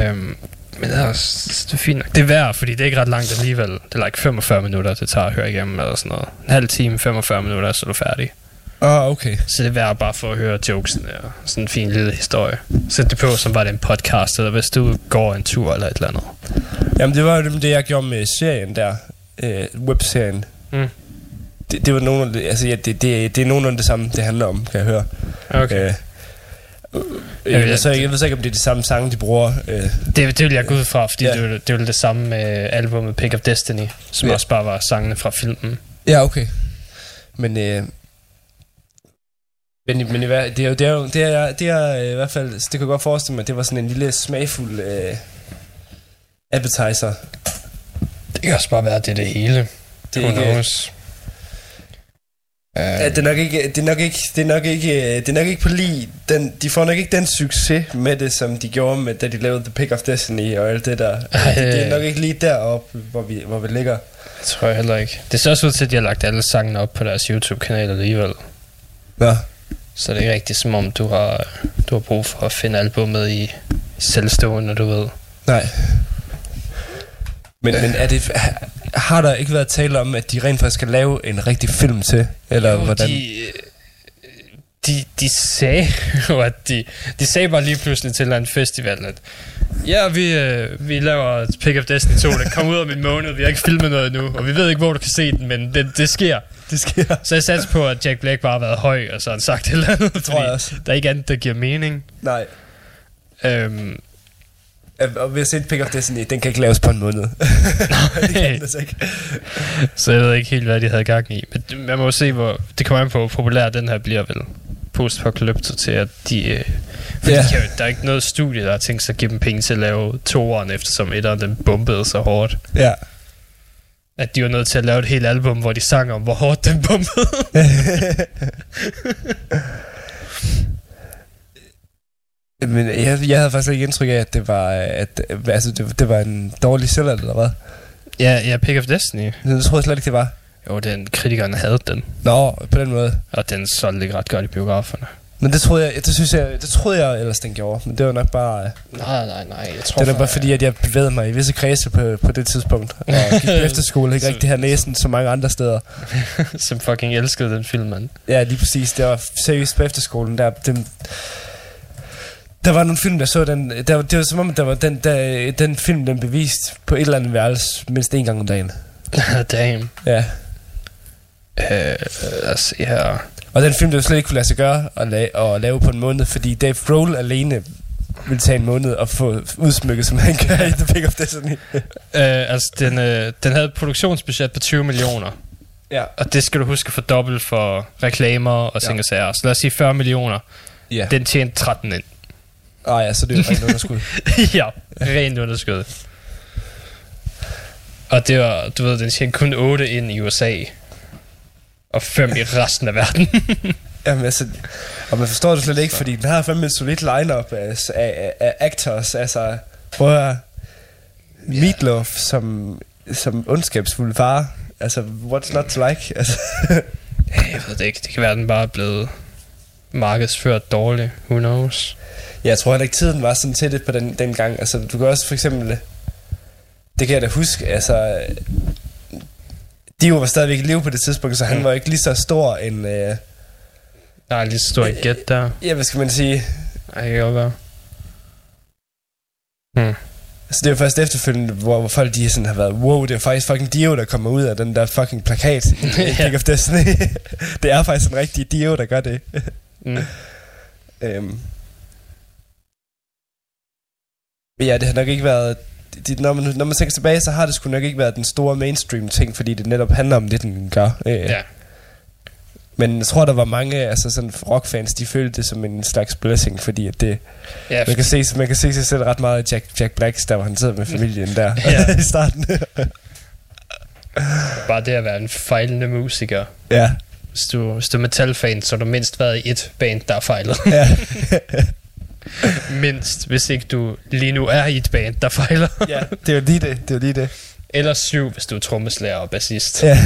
øhm, men det er, også, det er fint nok. Det er værd, fordi det er ikke ret langt alligevel. Det er like 45 minutter, det tager at høre igennem, eller sådan noget. En halv time, 45 minutter, så er du færdig. Ah, okay. Så det er værd bare for at høre jokesene og sådan en fin lille historie. Sæt det på, som var det en podcast, eller hvis du går en tur eller et eller andet. Jamen, det var jo det, jeg gjorde med serien der. Øh, webserien. Mm. Det, det var nogenlunde, altså ja, det, det, det er nogenlunde det samme, det handler om, kan jeg høre. Okay. Øh, Jeg, jeg, ved så ikke, jeg ved så ikke, om det er de samme sange, de bruger. Øh, Det, det vil jeg gå ud fra, fordi Ja. det, er jo- det jo det samme med albumet Pick of Destiny, som ja. også bare var sangene fra filmen. ja, okay. Men, øh, men, men det er jo, det er jo, det er, det er øh, i hvert fald, det kan jeg godt forestille mig, det var sådan en lille smagfuld øh, appetizer. Det kan også bare være, det er det hele. Det er Who ikke- knows? Ja, det er nok ikke, det er nok ikke, det er nok ikke, øh, det er nok ikke på lige, den, de får nok ikke den succes med det, som de gjorde med, da de lavede The Pick of Destiny og alt det der. Ej, det, det er øh. nok ikke lige deroppe, hvor vi, hvor vi ligger. Det tror jeg heller ikke. Det ser også ud til, at de har lagt alle sangene op på deres YouTube-kanal alligevel. Nå. Så det er ikke rigtig som om, du har, du har brug for at finde albummet i, i selvstående, du ved. Nej. Men, men er det, har der ikke været tale om, at de rent faktisk skal lave en rigtig film til? Eller Jo, hvordan? De, de, de sagde jo, at de, de sagde bare lige pludselig til en festival, at ja, vi, øh, vi laver Pick of Destiny 2, den kommer ud om en måned, vi har ikke filmet noget endnu, og vi ved ikke, hvor du kan se den, men det, det sker. Det sker. Så jeg satte på, at Jack Black bare har været høj, og så har han sagt et eller andet, det tror jeg også. der er ikke andet, der giver mening. Nej. Øhm, Øh, Og vi har set Pick of Destiny, den kan ikke laves på en måned. det kan den altså ikke. så jeg ved ikke helt, hvad de havde gang i. Men man må jo se, hvor det kommer an på, hvor populær den her bliver vel. Post-apocalypse til, at de... Øh, fordi Ja. de der er ikke noget studie, der har tænkt sig at give dem penge til at lave toeren, eftersom etteren den bombede så hårdt. Ja. At de var nødt til at lave et helt album, hvor de sang om, hvor hårdt den bombede. Men jeg, jeg havde faktisk ikke indtryk af, at det var, at, altså, det, det var en dårlig sælger, eller hvad? ja, ja, Pick of Destiny. Det troede jeg slet ikke, det var. Jo, den kritikerne havde den. Nå, på den måde. Og den solgte ikke ret godt i biograferne. Men det troede jeg, det synes jeg, det troede jeg ellers, den gjorde. Men det var nok bare, øh, Nej, nej, nej. Jeg tror, det nok bare fordi, at jeg bevægede mig i visse kredse på, på det tidspunkt. Og gik på efterskole, ikke rigtig har næsen så mange andre steder. som fucking elskede den film, mand. Ja, lige præcis. Det var seriøst på efterskolen. Der, den, der var nogle film, der så den... Der, var- det var som om, der var den, der, den film, den bevist på et eller andet værelse mindst en gang om dagen. Damn. Ja. Øh, lad os se her. Og den film, der slet ikke kunne lade sig gøre at, la- at lave på en måned, fordi Dave Grohl alene ville tage en måned og få udsmykket, som han gør i The Pick of Destiny. Øh, altså, den, øh, den havde et produktionsbudget på 20 millioner. ja. Og det skal du huske for dobbelt for reklamer og ting Ja. og sager. Så lad os sige 40 millioner. Ja. Den tjente 13 ind. Ah, ja, så det er jo rent underskud. ja, rent underskud. Og det var, du ved, den tjente kun 8 ind i USA. Og 5 i resten af verden. Jamen, altså, og man forstår det slet ikke, fordi den har fandme et solidt line-up af, af, af actors. Altså, prøv at. Meatloaf som, som ondskabsfuld far. Altså, what's not to like? Altså, Ja, jeg ved det ikke. Det kan være, den bare er blevet markedsført dårligt. Who knows? jeg tror heller ikke, tiden var sådan til det på den, den gang. Altså, du kan også for eksempel... Det kan jeg da huske, altså... Dio var stadigvæk i live på det tidspunkt, så han Mm. var ikke lige så stor en... Øh, Der er lige så stor et gæt der. ja, hvad skal man sige? Ej, det kan godt være. Hmm. Altså, det er jo først efterfølgende, hvor, hvor folk de sådan har været, wow, det er faktisk fucking Dio, der kommer ud af den der fucking plakat i Ja. Pick of Destiny. det er faktisk en rigtig Dio, der gør det. Mm. øhm. Ja, det har nok ikke været... Det, når, man, når man tænker tilbage, så har det sgu nok ikke været den store mainstream ting, fordi det netop handler om det, den gør. Øh, Ja. Men jeg tror, der var mange altså sådan rockfans, de følte det som en slags blessing, fordi at det, Ja, man, kan se, man kan se sig selv ret meget i Jack, Jack Blacks, der hvor han sidder med familien der Ja. i starten. bare det at være en fejlende musiker. ja, Hvis du, hvis du er metalfan, så har du mindst været i et band, der er fejlet. ja. mindst, hvis ikke du lige nu er i et band, der fejler. ja, det er jo lige det, det er jo lige det. Eller syv, hvis du er trommeslager og bassist. Ja.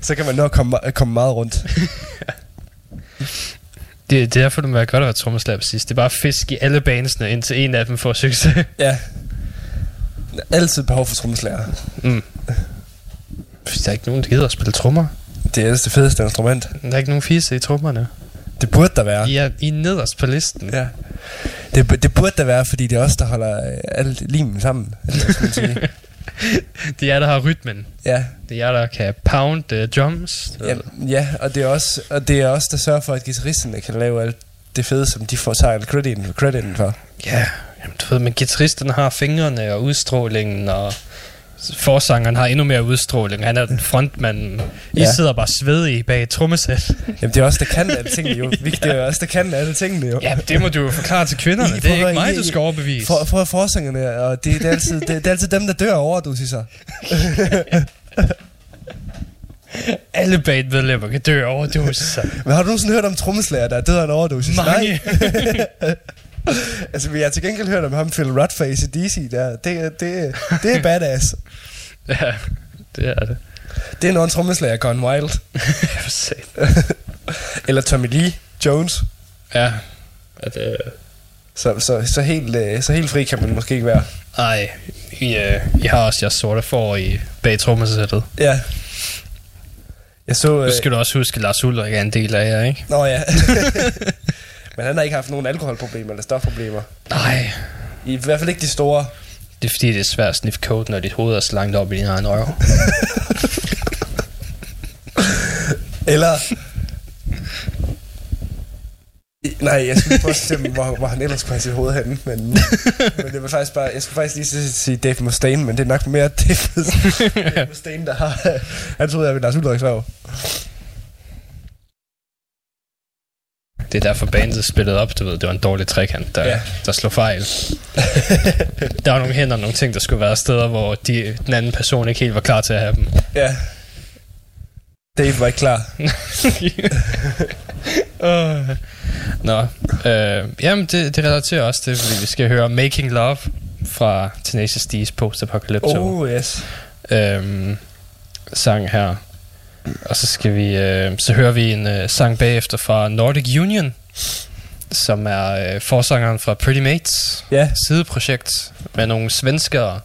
så kan man nok komme, komme meget rundt. Det, det er derfor, det må være godt at være trommeslager bassist. Det er bare fisk i alle bandsene, indtil en af dem får succes. Ja. Altid behov for trommeslager. mm. Hvis der er ikke nogen, der gider at spille trommer. Det er ellers det fedeste instrument. Der er ikke nogen fisse i trommerne. Det burde der være. I er, I er nederst på listen. Ja. Det, det burde der være, fordi det er os, der holder øh, alt limen sammen. Eller det er jer, der har rytmen. Ja, Det er jer, der kan pound uh, drums. ja, ja og, det er også, og det er også der sørger for, at guitaristerne kan lave alt det fede, som de får tager crediten, crediten for. Ja, jamen, du ved, men guitaristen har fingrene og udstrålingen, og forsangeren har endnu mere udstråling. Han er den frontmand. I Ja. sidder bare svedige bag et trommesæt. Jamen, det er også der kan alle tingene jo. Vigtigt, det er også der kan alle tingene jo. ja, det må du jo forklare til kvinderne. I- Det er ikke mig, I- du skal overbevise. For, for forsangerne, og det, det, er altid, det, det, er altid dem, der dør af overdosis. Alle bandmedlemmer kan dø over dosis. Men har du nogensinde hørt om trommeslager, der er død af en overdosis? Mange. Nej. altså, vi har til gengæld hørt om ham, Phil Rudd fra ACDC, der. Det, det, det er badass. ja, det er det. Det er en trommeslager gone wild. Eller Tommy Lee Jones. Ja. At, øh, Så, så, så, helt, øh, så helt fri kan man måske ikke være. ej, I, øh, I har også jeres sorte for i bag trommesættet. Ja. Jeg så... Nu Øh, skal du også huske, at Lars Ulrik er en del af jer, ikke? Nå ja. Men han har ikke haft nogen alkoholproblemer eller stofproblemer. Nej, I hvert fald ikke de store. det er fordi, det er svært at sniffe code, når dit hoved er så langt op i din egen røv. Eller... Nej, jeg skulle prøve at stemme, hvor, hvor han ellers kunne have sit hoved henne, men, men det var faktisk bare, jeg skulle faktisk lige sige- Dave Mustaine, men det er nok mere Dave, Dave Mustaine, der har, han troede, jeg ville Lars Ulriks røv. Det er derfor bandet spillede op, du ved, det var en dårlig trekant, der, Ja. der slog fejl. der var nogle hænder og nogle ting, der skulle være steder, hvor de, den anden person ikke helt var klar til at have dem. Ja. Dave var ikke klar. uh. Nå, øh, jamen det, det relaterer også til, fordi vi skal høre Making Love fra Tenacious D's Post-Apocalypto. Oh, yes. øhm, sang her. Og så skal vi øh, så hører vi en øh, sang bagefter fra Nordic Union, som er øh, forsangeren fra Pretty Mates Ja, sideprojekt med nogle svenskere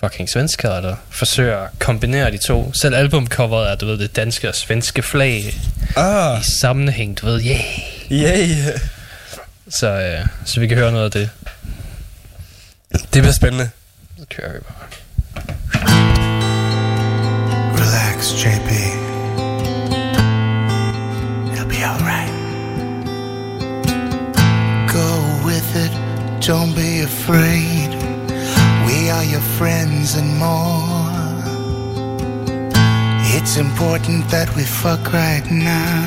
fucking svenskere, der forsøger at kombinere de to. Selv albumcoveret er, du ved, det danske og svenske flag ah, i sammenhæng, du ved, yeah. yay. Så, øh, så vi kan høre noget af det. Det bliver spændende. Så kører vi bare. Relax, JP. It'll be alright. Go with it, don't be afraid. We are your friends and more. It's important that we fuck right now.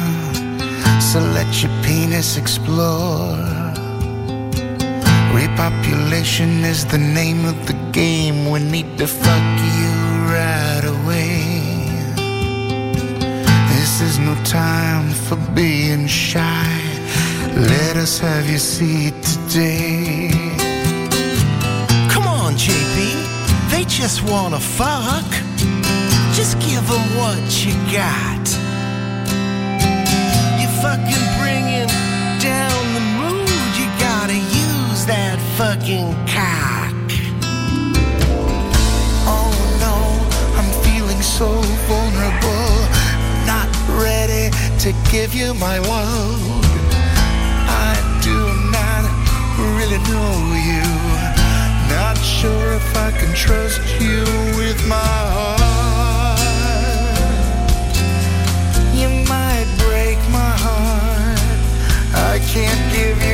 So let your penis explore. Repopulation is the name of the game. We need to fuck you right away. This is no time for being shy. Let us have your seat today. Come on, JP. They just wanna fuck. Just give them what you got. You're fucking bringing down the mood. You gotta use that fucking cock. Oh no, I'm feeling so vulnerable. To give you my world. I do not really know you. Not sure if I can trust you with my heart. You might break my heart. I can't give you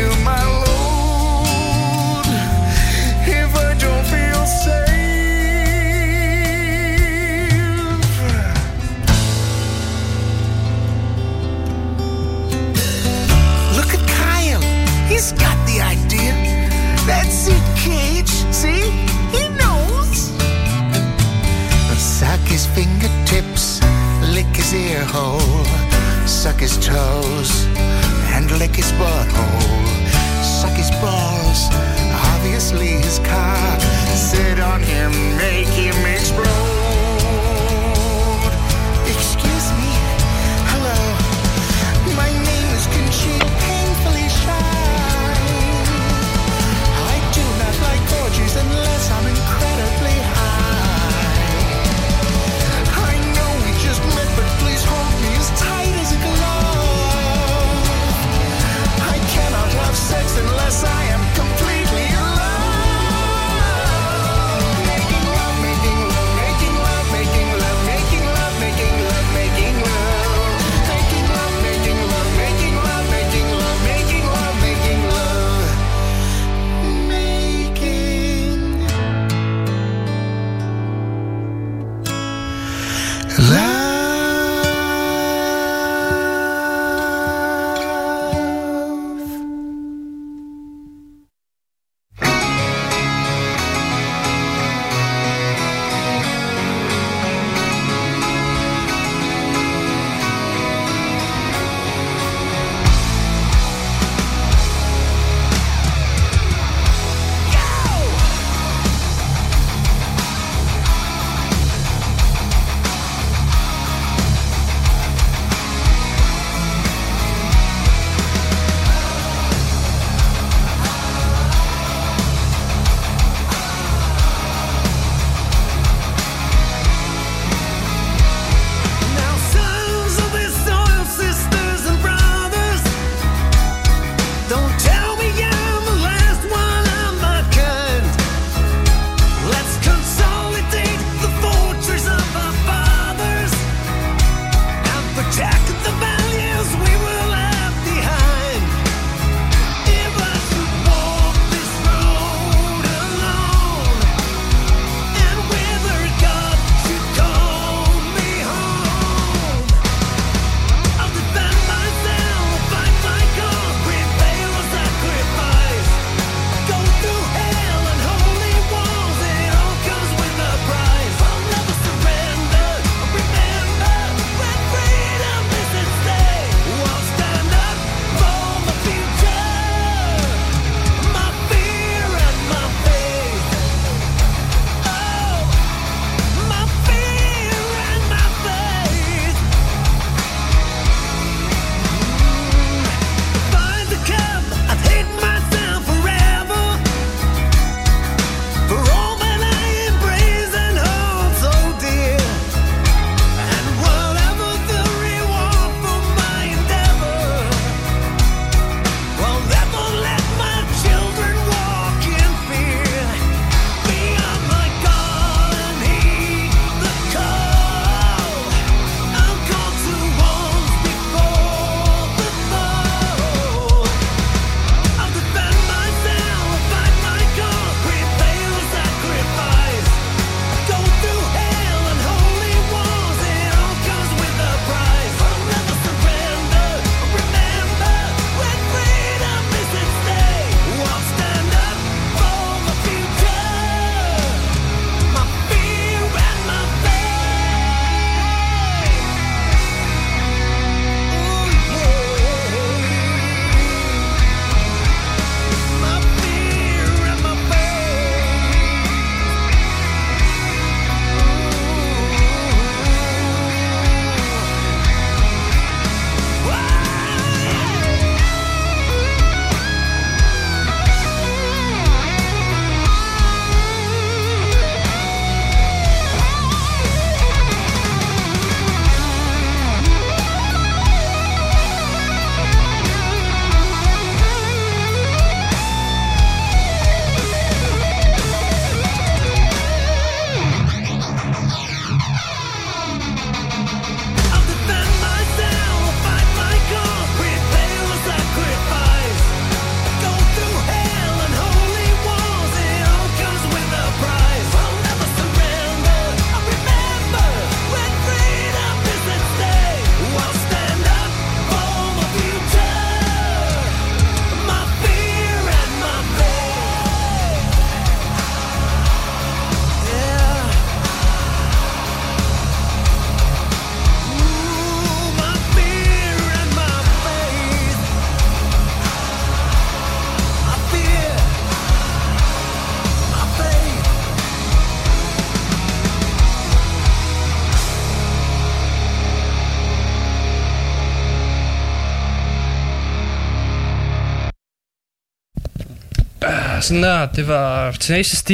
Sådan der, det var Tenacious D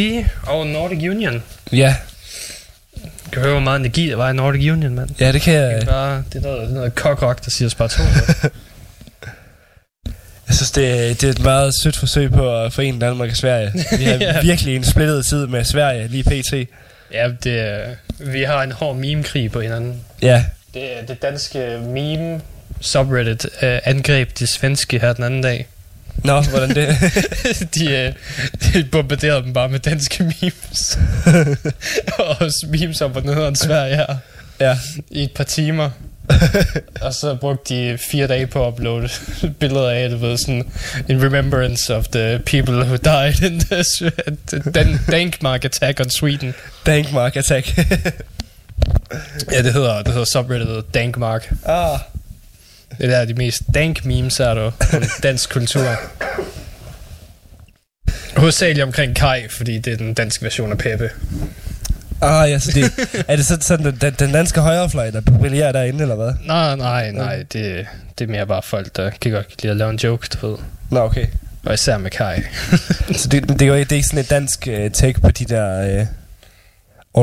og Nordic Union. Ja, Du kan høre, hvor meget energi der var i Nordic Union, mand. ja det kan jeg... Det er bare, det er noget, noget kok der siger os bare to. Jeg synes, det, det er et meget sødt forsøg på at forene Danmark og Sverige. Vi har Ja. virkelig en splittet tid med Sverige lige pt. ja, det, vi har en hård meme-krig på hinanden. Ja, Det, er det danske meme subreddit uh, angreb det svenske her den anden dag. Nå, hvordan det... de, uh, de bombarderede dem bare med danske memes. og memes om, hvor nederen Sverige her ja. i et par timer. og så brugte de fire dage på at uploade billeder af, du ved, sådan in remembrance of the people who died in the Dan- Dankmark attack on Sweden. Dankmark Attack. Ja, det hedder, det hedder subredditet Dankmark. ah, Det er der de mest dank memes er der om dansk kultur. Hovedsageligt omkring Kai, fordi det er den danske version af Peppe. ah, ja, så det, er det sådan, sådan den, den danske højrefløj, der brillerer derinde, eller hvad? Nej, nej, nej, det, det er mere bare folk, der kan godt lide at lave en joke, du ved. Nå, okay. Og især med Kai. Så det, det, er jo ikke, det er ikke sådan et dansk uh, take på de der uh,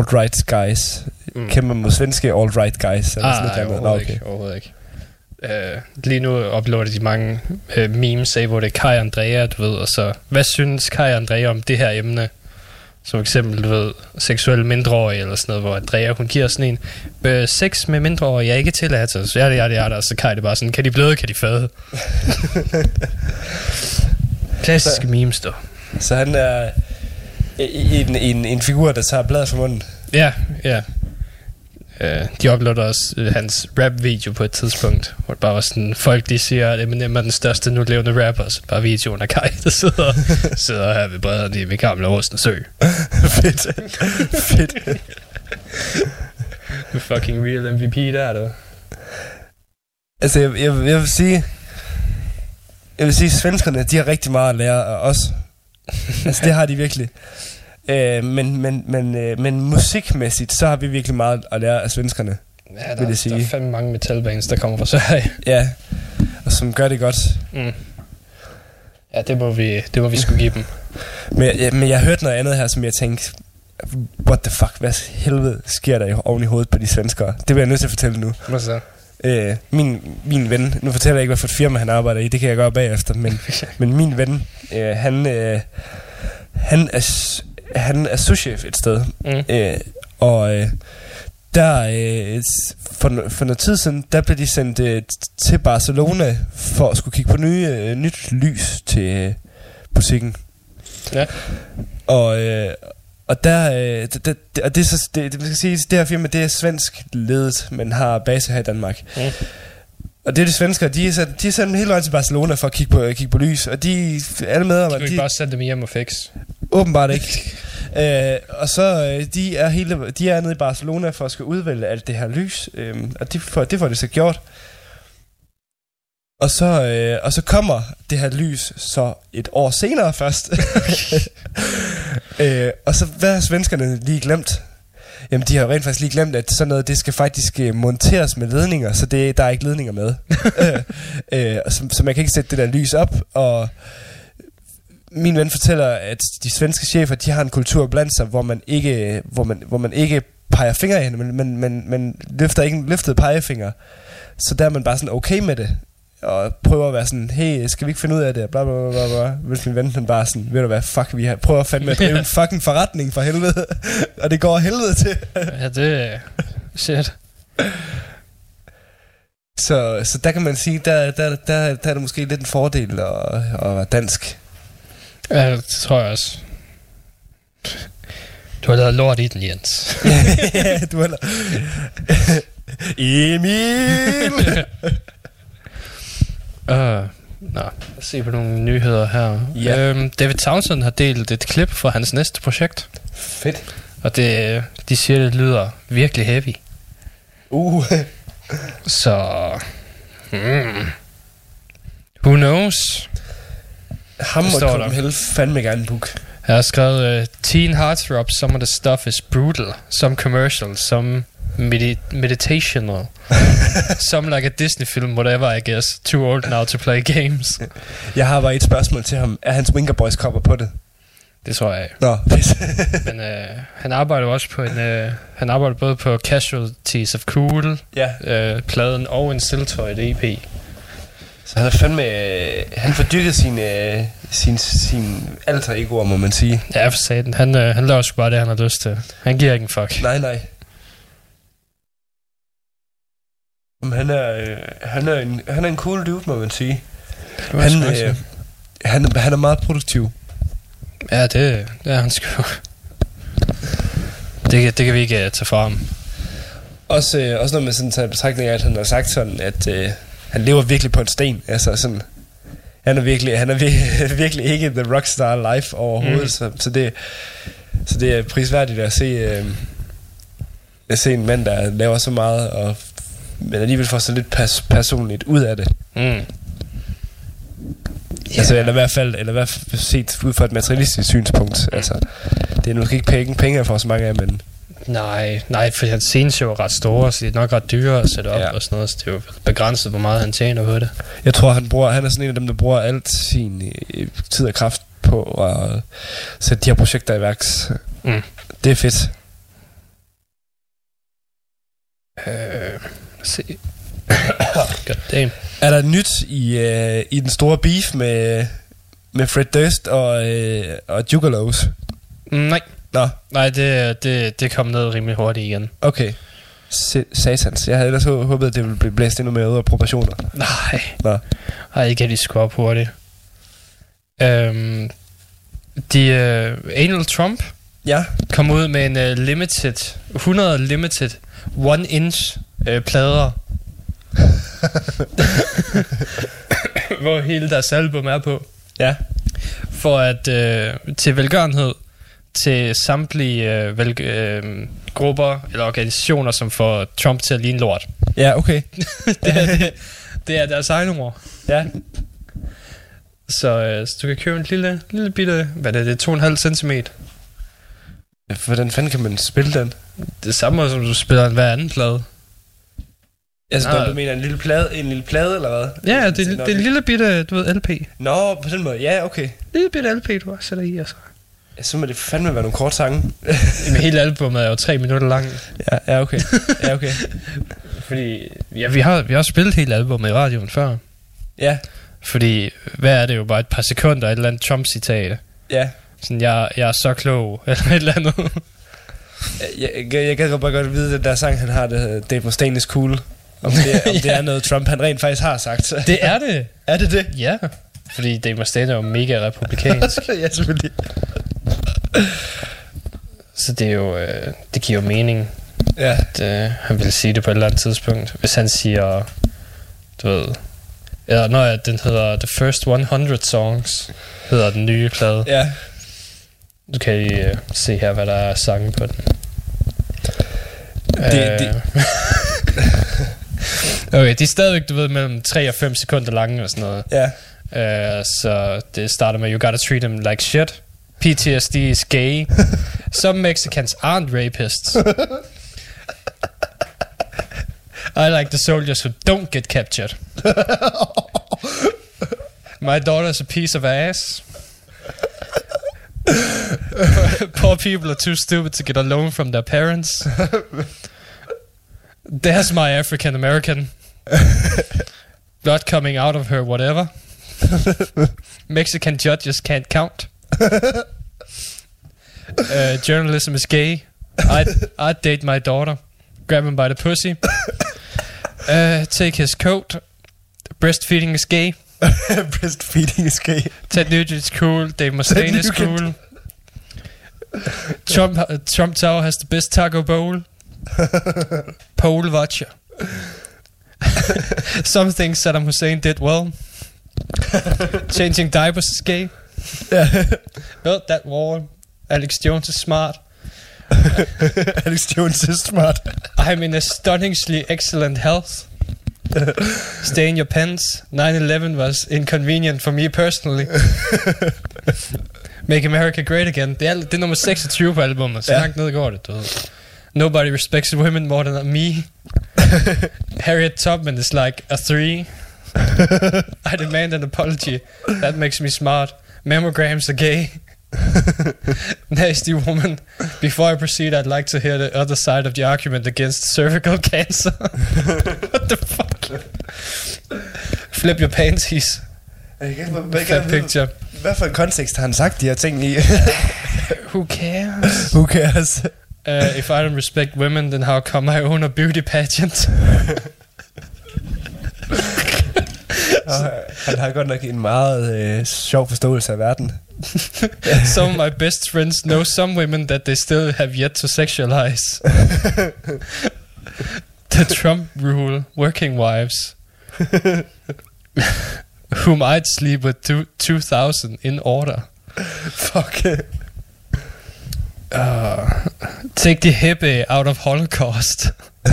alt-right guys. Mm. Kæmper mod svenske alt-right guys. Eller Ah, sådan nej, noget. Nå, overhovedet okay. ikke. Overhovedet ikke. Uh, lige nu uploader de mange uh, memes af, hvor det er Kai Andrea, du ved, og så, hvad synes Kai Andrea om det her emne? Som eksempel, du ved, seksuelle mindreårige eller sådan noget, hvor Andrea, hun giver sådan en, øh, sex med mindreårige er ikke tilladt, så ja, det er det, er det, og så Kai det bare sådan, kan de bløde, kan de fade? Klassiske memes, du. Så han er en, en, en figur, der tager bladet fra munden. Ja, ja. Uh, de uploader også uh, hans rap-video på et tidspunkt, hvor det bare var sådan, folk de siger, at Eminem er den største nu levende rapper, så bare videoen af Kai, der sidder, sidder her ved bredderne ved Gamle Åsne Sø. Fedt. Fedt. Med fucking real MVP der, er du. Altså, jeg, jeg, jeg vil sige... Jeg vil sige, at svenskerne, de har rigtig meget at lære af os. altså, det har de virkelig. Øh, men, men, men, øh, men musikmæssigt, så har vi virkelig meget at lære af svenskerne. Ja, Vil der, jeg der er sige. fandme mange metalbands, der kommer fra Sverige. Ja, og som gør det godt. Mm. Ja, det må vi, det må vi skulle give dem. Men, ja, men jeg hørte noget andet her, som jeg tænkte, what the fuck, hvad helvede sker der i- oven i hovedet på de svenskere? Det vil jeg nødt til at fortælle nu. Hvad så? Øh, min, min ven, nu fortæller jeg ikke, hvad for et firma han arbejder i, det kan jeg gøre bagefter, men, men min ven, øh, han, øh, han, er, han er souschef et sted, Mm. øh, og øh, der, øh, for, for noget tid siden, der blev de sendt øh, til Barcelona for at skulle kigge på nye, øh, nyt lys til øh, butikken. Ja. Og, øh, og der, øh, det, det, og det, er så, det, det, man skal sige, det her firma, det er svensk ledet, men har base her i Danmark. Mm. Og det er de svenskere, de er sendt, de er sendt hele vejen til Barcelona for at kigge på, kigge på lys, og de, alle medarbejdere, kan de, ikke bare sætte dem hjem og fix. Åbenbart ikke. øh, og så, øh, de er, hele, de er nede i Barcelona for at skal udvælge alt det her lys, øh, og det får, det får de så gjort. Og så, øh, og så kommer det her lys så et år senere først. øh, og så hvad har svenskerne lige glemt? Jamen, de har jo rent faktisk lige glemt, at sådan noget, det skal faktisk øh, monteres med ledninger, så det, der er ikke ledninger med. øh, øh, så, så man kan ikke sætte det der lys op, og min ven fortæller, at de svenske chefer, de har en kultur blandt sig, hvor man ikke, hvor man, hvor man ikke peger fingre hen, men, men, men, men løfter ikke en løftet pegefinger. Så der er man bare sådan okay med det. Og prøver at være sådan, hey, skal vi ikke finde ud af det? Bla, bla, bla, bla. Hvis min ven den bare sådan, ved du hvad, fuck, vi har prøver fandme at drive en fucking forretning for helvede. og det går helvede til. Ja, det... Shit. så, så der kan man sige, der, der, der, der er det måske lidt en fordel at, at være dansk. Ja, det tror jeg også. Du har lavet lort i den, Jens. ja, du har... Emil! Uh, nå, lad os se på nogle nyheder her. Ja. Øhm, David Townsend har delt et klip fra hans næste projekt, Fedt. og det, de siger, det lyder virkelig heavy. Uh. Så... Hmm. Who knows? Ham og? Copenhagen fandme gerne book. Jeg har skrevet, uh, Teen Heartthrob, some of the stuff is brutal. Some commercial, some medi- meditational. some like a Disney film, whatever, I guess. Too old now to play games. Jeg har bare et spørgsmål til ham. Er hans Winker Boys cover på det? Det tror jeg. Nå, Men øh, han arbejder også på en... Øh, han arbejder både på Casualties of Cool, ja. øh, pladen og en Siltoid EP. Så han er fandme... Øh, han får dyrket sin, øh, sin, sin alter egoer, må man sige. Ja, for satan. Han, øh, han laver sgu bare det, han har lyst til. Han giver ikke en fuck. Nej, nej. Men han er, øh, han, er en, han er en cool dude, må man sige. Han, øh, han, han er meget produktiv. Ja, det, det er han sgu. Det, kan- det kan vi ikke uh, tage fra ham. Også, øh, også når man sådan tager betragtning af, at han har sagt sådan, at øh, han lever virkelig på en sten. Altså sådan, han er virkelig, han er virkelig, virkelig ikke the rockstar life overhovedet. Mm. Mm. Så, så, det, så det er prisværdigt at se, øh, at se en mand, der laver så meget, og, men alligevel får så lidt pers- personligt ud af det. Mm. Yeah. Altså, eller i hvert fald, eller i hvert fald set ud fra et materialistisk synspunkt. Altså, det er nu ikke penge, penge for så mange af, men Nej, nej, for hans sceneshow er ret store, så det er nok ret dyre at sætte op Ja. og sådan noget, så det er jo begrænset, hvor meget han tjener på det. Jeg tror, han, bruger, han er sådan en af dem, der bruger alt sin øh, tid og kraft på at sætte de her projekter i værks. Mm. Det er fedt. Øh, se. God damn. Er der nyt i, øh, i den store beef med, med Fred Durst og, øh, og Jugalos? Mm, nej, Nå, nej det, det, det kom ned rimelig hurtigt igen. okay. S- satans. Jeg havde ellers hå- håbet, at det ville blive blæst endnu mere ud af proportioner. Nej, Nå. nej, ikke at de skulle op hurtigt. Øhm, de, uh, Anal Trump Ja. kom ud med en uh, limited, 100 limited, one inch uh, plader. hvor hele deres album er på. Ja. For at uh, til velgørenhed til samtlige uh, vel, uh, grupper eller organisationer, som får Trump til at ligne lort. Ja, okay. det, er, det, det er deres egen ord. Ja. Så, øh, så du kan købe en lille, lille bitte, hvad er det, det er 2,5 cm. Hvordan fanden kan man spille den? Det samme som du spiller en hver anden plade. Altså, Ah. du mener en lille plade, en lille plade, eller hvad? Ja, det, det er en lille bitte, du ved, LP. Nå, på den måde. Ja, okay. Lille bitte LP, du bare sætter i, altså. Ja, så må det fandme være nogle korte sange. Jamen, hele albumet er jo tre minutter lang. ja, ja, okay. Ja, okay. Fordi, ja, vi har, vi har spillet hele albumet i radioen før. Ja, Fordi, hvad er det jo, bare et par sekunder, et eller andet Trump-citat. ja. Sådan, jeg, jeg er så klog, eller et eller andet. Jeg, jeg, jeg gad bare godt vide, at den der sang, han har, det hedder Dave Mustaine is cool. Om det, om det Ja. er noget, Trump han rent faktisk har sagt. det er det. er det det? Ja. Fordi Dave Mustaine er jo mega republikansk. ja, selvfølgelig. Så det er jo, øh, det giver jo mening, Ja, at øh, han vil sige det på et eller andet tidspunkt. Hvis han siger, du ved, eller når den hedder The First 100 Songs, hedder den nye plade. ja. Du kan I øh, se her, hvad der er sange på den. Det- Øh, det- okay, de er stadigvæk, du ved, mellem 3 og 5 sekunder lange og sådan noget. Ja. Uh, så det starter med You gotta treat them like shit. PTSD is gay. Some Mexicans aren't rapists. I like the soldiers who don't get captured. My daughter's a piece of ass. Poor people are too stupid to get a loan from their parents. There's my African American. Blood coming out of her, whatever. Mexican judges can't count. Uh, journalism is gay. I'd, I'd date my daughter. Grab him by the pussy. Uh, take his coat. Breastfeeding is gay. Breastfeeding is gay. Ted Nugent is cool. Dave Mustaine is cool. Trump, uh, Trump Tower has the best taco bowl. Pole watcher. Some things Saddam Hussein did well. Changing diapers is gay. Built that wall. Alex Jones is smart. Alex Jones is smart. I'm in astonishingly excellent health. Stay in your pants. 9-11 was inconvenient for me personally. Make America Great Again. Det er, det er nummer 26 på albumet, så Ja. ja. langt ned går det, du ved. Nobody respects women more than me. Harriet Tubman is like a three. I demand an apology. That makes me smart. Mammograms are gay. Nasty woman. Before I proceed, I'd like to hear the other side of the argument against cervical cancer. What the fuck? Flip your panties. Jeg kan hvad- Fat picture. Hvad for en kontekst har han sagt de her ting i? Who cares? Who cares? Uh, if I don't respect women, then how come I own a beauty pageant? Og han har godt nok en meget øh, sjov forståelse af verden. some of my best friends know some women that they still have yet to sexualize. the Trump rule, working wives, whom I'd sleep with two, 2,000 in order. Fuck. Uh, take the hippie out of Holocaust.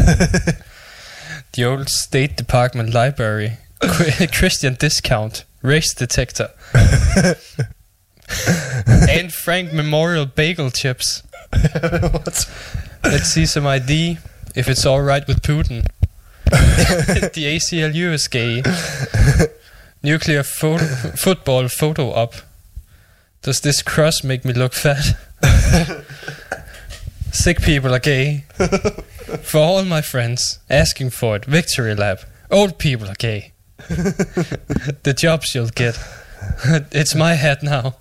the old State Department library, Christian discount, race detector, and Frank Memorial bagel chips. What? Let's see some ID if it's all right with Putin. the ACLU is gay. Nuclear photo, football photo up. Does this cross make me look fat? Sick people are gay. For all my friends asking for it, Victory Lab. Old people are gay. the jobs you'll get. it's my hat now.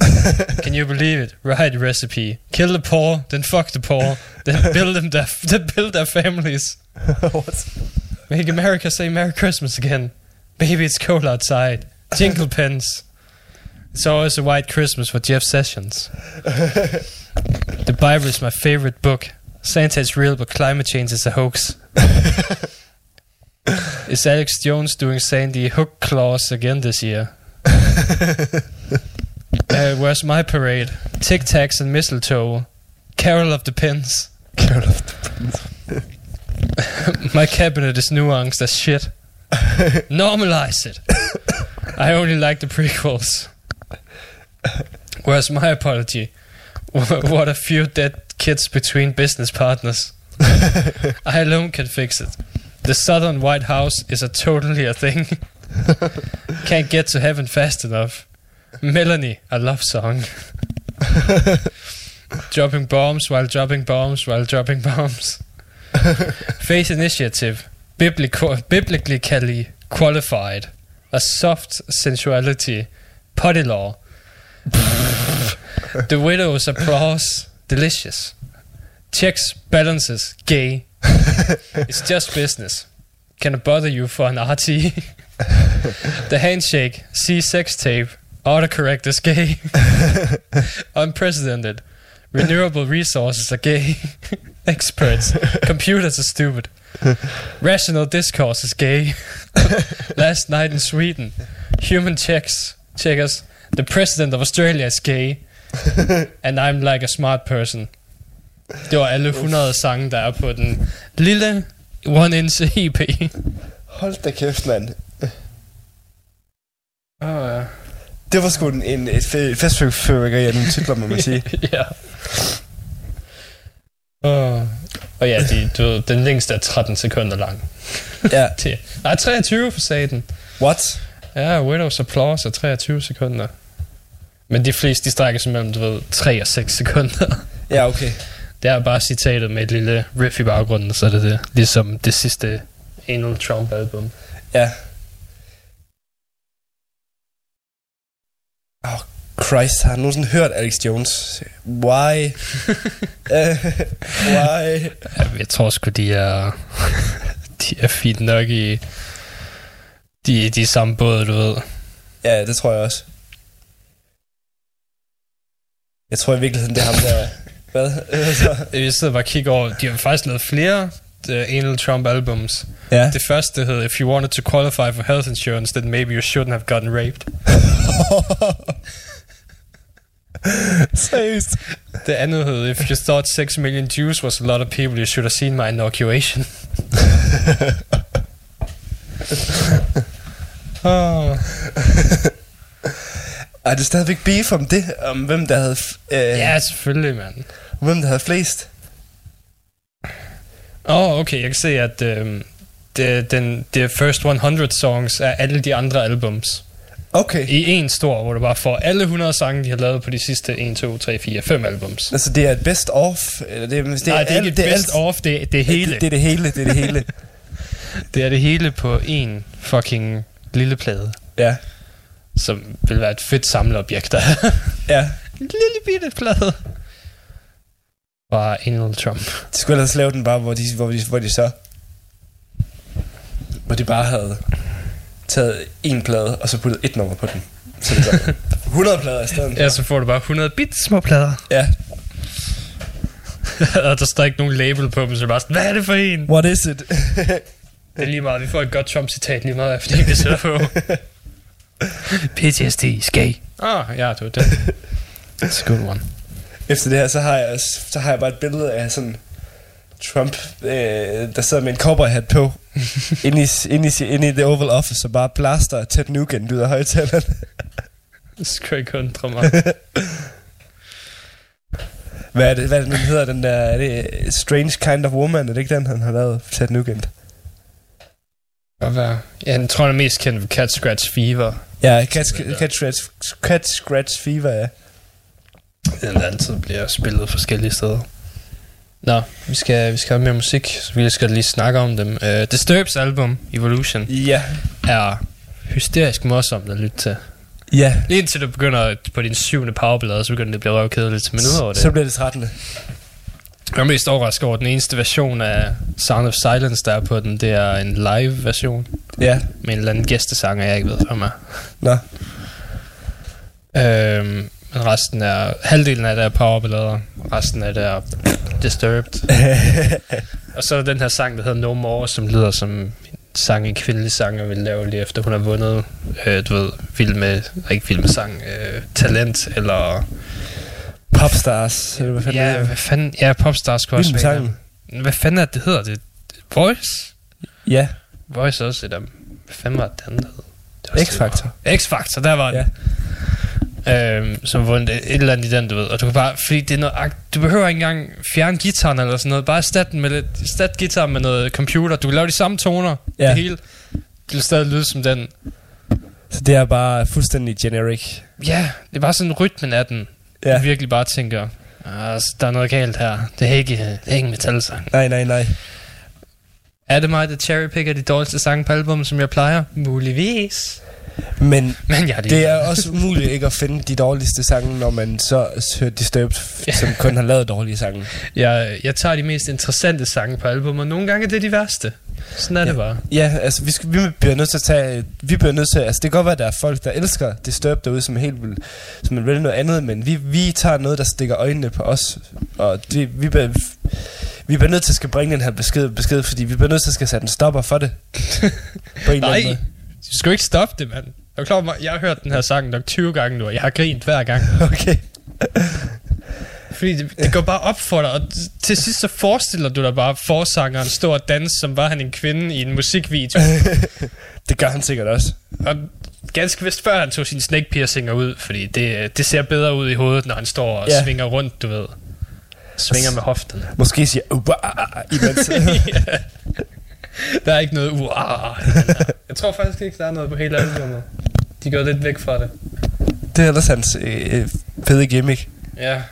Can you believe it? Right recipe. Kill the poor, then fuck the poor, then build them their, then build their families. What? Make America say Merry Christmas again. Baby, it's cold outside. Jingle pens. It's always a white Christmas for Jeff Sessions. the Bible is my favorite book. Santa is real, but climate change is a hoax. is Alex Jones doing Sandy Hook claws again this year? uh, where's my parade? Tic Tacs and mistletoe. Carol of the Pins. Carol of the Pins. My cabinet is nuanced as shit. Normalize it. I only like the prequels. Where's my apology? What a few dead kids between business partners. I alone can fix it. The Southern White House is a totally a thing. Can't get to heaven fast enough. Melanie, a love song. dropping bombs while dropping bombs while dropping bombs. Faith Initiative, biblical, biblically qualified, a soft sensuality, potty law. the widow's applause, delicious. Checks, balances, gay. It's just business. Can I bother you for an RT? the handshake, see sex tape, autocorrect is gay. Unprecedented. Renewable resources are gay. Experts. Computers are stupid. Rational discourse is gay. Last night in Sweden. Human checks. Checkers. The president of Australia is gay. And I'm like a smart person. Det var alle 100 sange, der er på den lille One Inch EP. Hold da kæft, mand. Oh, ja. Det var sgu en, en et fe- festfyrværkeri af nogle titler, må man sige. ja. Oh. Og ja, de, du, ved, den længste er 13 sekunder lang. ja. Til, nej, 23 for saten. What? Ja, Widows Applause er 23 sekunder. Men de fleste, de strækker sig mellem, du ved, 3 og 6 sekunder. Ja, okay. Det er bare citatet med et lille riff i baggrunden, så er det det. Ligesom det sidste Anal Trump album. Ja. Oh, Christ, har du nogensinde hørt Alex Jones? Why? why? Ja, Jeg tror sgu, de er, de er fint nok i de, de samme båd, du ved. Ja, det tror jeg også. Jeg tror i virkeligheden, det er ham der... Hvad? Jeg sidder bare og kigger over, de har faktisk lavet flere uh, Anal Trump albums. Ja. Det første hed, If you wanted to qualify for health insurance, then maybe you shouldn't have gotten raped. Seriøst? Det andet hed, If you thought 6 million Jews was a lot of people, you should have seen my inoculation. oh. Er det stadigvæk beef om det? Om hvem der havde... Øh, Ja, selvfølgelig, mand. Hvem der havde flest? Åh, oh, okay, jeg kan se, at øhm, det, den, det first 100 songs er alle de andre albums. Okay. I en stor, hvor du bare får alle 100 sange, de har lavet på de sidste 1, 2, 3, 4, 5 albums. Altså, det er et best of, eller det, er- det, Nej, det er alt- ikke et alt- best of, det, er- det er hele. Det, det er det hele, det er det hele. Det er det hele på en fucking lille plade, ja, som vil være et fedt samleobjekt. Der. ja. en lille bitte plade. Fra Donald Trump. De skulle ellers lave den bare, hvor de, hvor de, hvor de så... Hvor de bare havde taget en plade, og så puttet et nummer på den. Så det var 100 plader i stedet. Ja, så får du bare 100 bit små plader. ja. og der står ikke nogen label på dem, så bare sådan, hvad er det for en? What is it? Det er lige meget, vi får et godt Trump-citat lige meget, fordi vi sætter på. PTSD, skag. Ah, ja, det var. That's a good one. Efter det her, så har jeg, så har jeg bare et billede af sådan Trump, øh, der sidder med en cowboyhat på, inde, i, inde, i, inde i The Oval Office, og bare blaster Ted Nugent ud af højtaleren. Det skal ikke undre mig. Hvad er det, hvad er det, den hedder, den der, er det Strange Kind of Woman, er det ikke den, han har lavet, Ted Nugent? Godt være. Ja, jeg tror, han er mest kendt for Cat Scratch Fever. Ja, Cat, Cat, Scratch, Cat Scratch Fever, ja. Den altid bliver spillet forskellige steder. Nå, vi skal, vi skal have mere musik, så vi skal lige snakke om dem. Uh, Disturbs album, Evolution, Ja, er hysterisk morsomt at lytte til. ja. Lige indtil du begynder på din syvende powerblad, så begynder det at blive røvkedeligt. Men udover det, Så bliver det 13. jeg er mest overrasket over, at den eneste version af Sound of Silence, der er på den, det er en live version Ja, med en eller anden gæstesanger, jeg ikke ved, hvem er. nå. Øhm, men resten er, halvdelen af det er powerballader, resten af det er disturbed. og så er den her sang, der hedder No More, som lyder som sang, en kvindelig sanger vil lave lige efter hun har vundet, øh, du ved, film med, ikke film med sang, øh, talent, eller... Popstars, eller hvad fanden ja, det hvad fanden, ja, Popstars skulle også være en. Hvad fanden er det, hedder? Det Voice? Ja, Voice også dem. Hvad fanden var det andet, der hed? X-Factor. X-Factor, der var det. Ja. Øhm, som vundet et, eller andet i den, du ved. Og du kan bare, fordi det er noget, du behøver ikke engang fjerne gitaren eller sådan noget. Bare erstat den med lidt, erstat gitaren med noget computer. Du kan lave de samme toner. Ja. Det hele. Det vil stadig lyde som den. Så det er bare fuldstændig generic. Ja, det er bare sådan rytmen af den. Ja. Virkelig bare tænker, altså, der er noget galt her. Det er ikke, det er ikke metalsang. Nej, nej, nej. Er det mig, der cherrypicker de dårligste sange på album, som jeg plejer? Muligvis. Men Men jeg er det er også umuligt ikke at finde de dårligste sange, når man så hører Disturbed, som kun har lavet dårlige sange. Jeg, jeg tager de mest interessante sange på album, og nogle gange er det de værste. Sådan er ja. det bare. Ja, altså vi, skal, vi bliver nødt til at tage, vi bliver nødt til, altså det kan godt være, at der er folk, der elsker Disturbed derude, som er helt vildt, som er noget andet, men vi, vi tager noget, der stikker øjnene på os, og det, vi bliver, vi bliver nødt til at skal bringe den her besked, besked fordi vi bliver nødt til at skal sætte en stopper for det. på en eller anden Nej, du skal jo ikke stoppe det, mand. Jeg, klar, jeg har hørt den her sang nok 20 gange nu, og jeg har grint hver gang. Okay. Fordi det, det går bare op for dig, og til sidst så forestiller du dig bare forsangeren stå og danse, som var han en kvinde i en musikvideo. Det gør han sikkert også. og ganske vist før han tog sine snake piercinger ud, fordi det, det ser bedre ud i hovedet, når han står og yeah. svinger rundt, du ved. Svinger med hoften. Måske siger Uba, imens. Der er ikke noget uah. Jeg tror faktisk ikke, der er noget på hele albumet. De går lidt væk fra det. det er ellers hans øh, fede gimmick. Ja.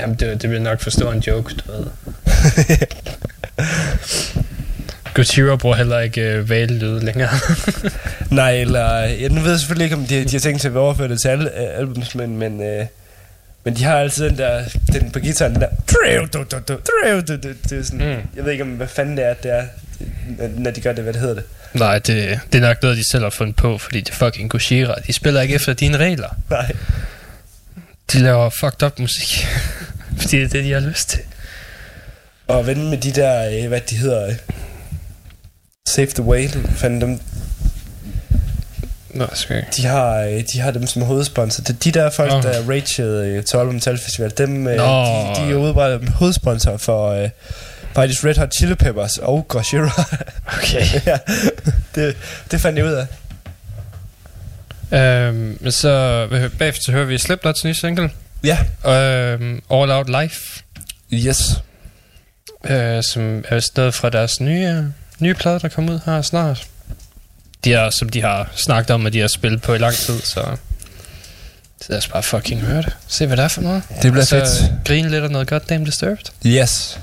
Jamen, det, det bliver nok for stor en joke, du ved. Gojira bruger heller ikke øh, valelyde længere. Nej, eller... Jeg nu ved jeg selvfølgelig ikke, om de, de har tænkt sig at overføre det til alle øh, albums, men, men, øh, men de har altid den der... Den på gitaren, den der... Du, det er sådan, Mm. mm. Jeg ved ikke, om hvad fanden det er, det er, når- de gør det, hvad det hedder det. Nej, det, det er nok noget, de selv har fundet på, fordi det er fucking Gojira. De spiller ikke efter dine regler. Nej. De laver fucked up musik. fordi det er det, de har lyst til. Og vende med de der, øh, hvad de hedder... Øh, Save the Whale, fanden dem, Nå, jeg. de har, øh, de har dem som hovedsponsor. Det, de der folk, Nå. der er øh, til Metal Festival, dem, Nå. de, de er udbredt hovedsponsor for faktisk Red Hot Chili Peppers og Gojira. Okay. ja, det, det fandt jeg ud af. øhm, men så bagefter så hører vi Slipknots nye single. Ja. Øhm, All Out Life. Yes. Øh, som er noget fra deres nye, nye plade, der kommer ud her snart. de har, som de har snakket om, at de har spillet på i lang tid, så... Så lad os bare fucking høre det. Se, hvad det er for noget. Det bliver Og så fedt. grine lidt af noget goddamn disturbed. Yes.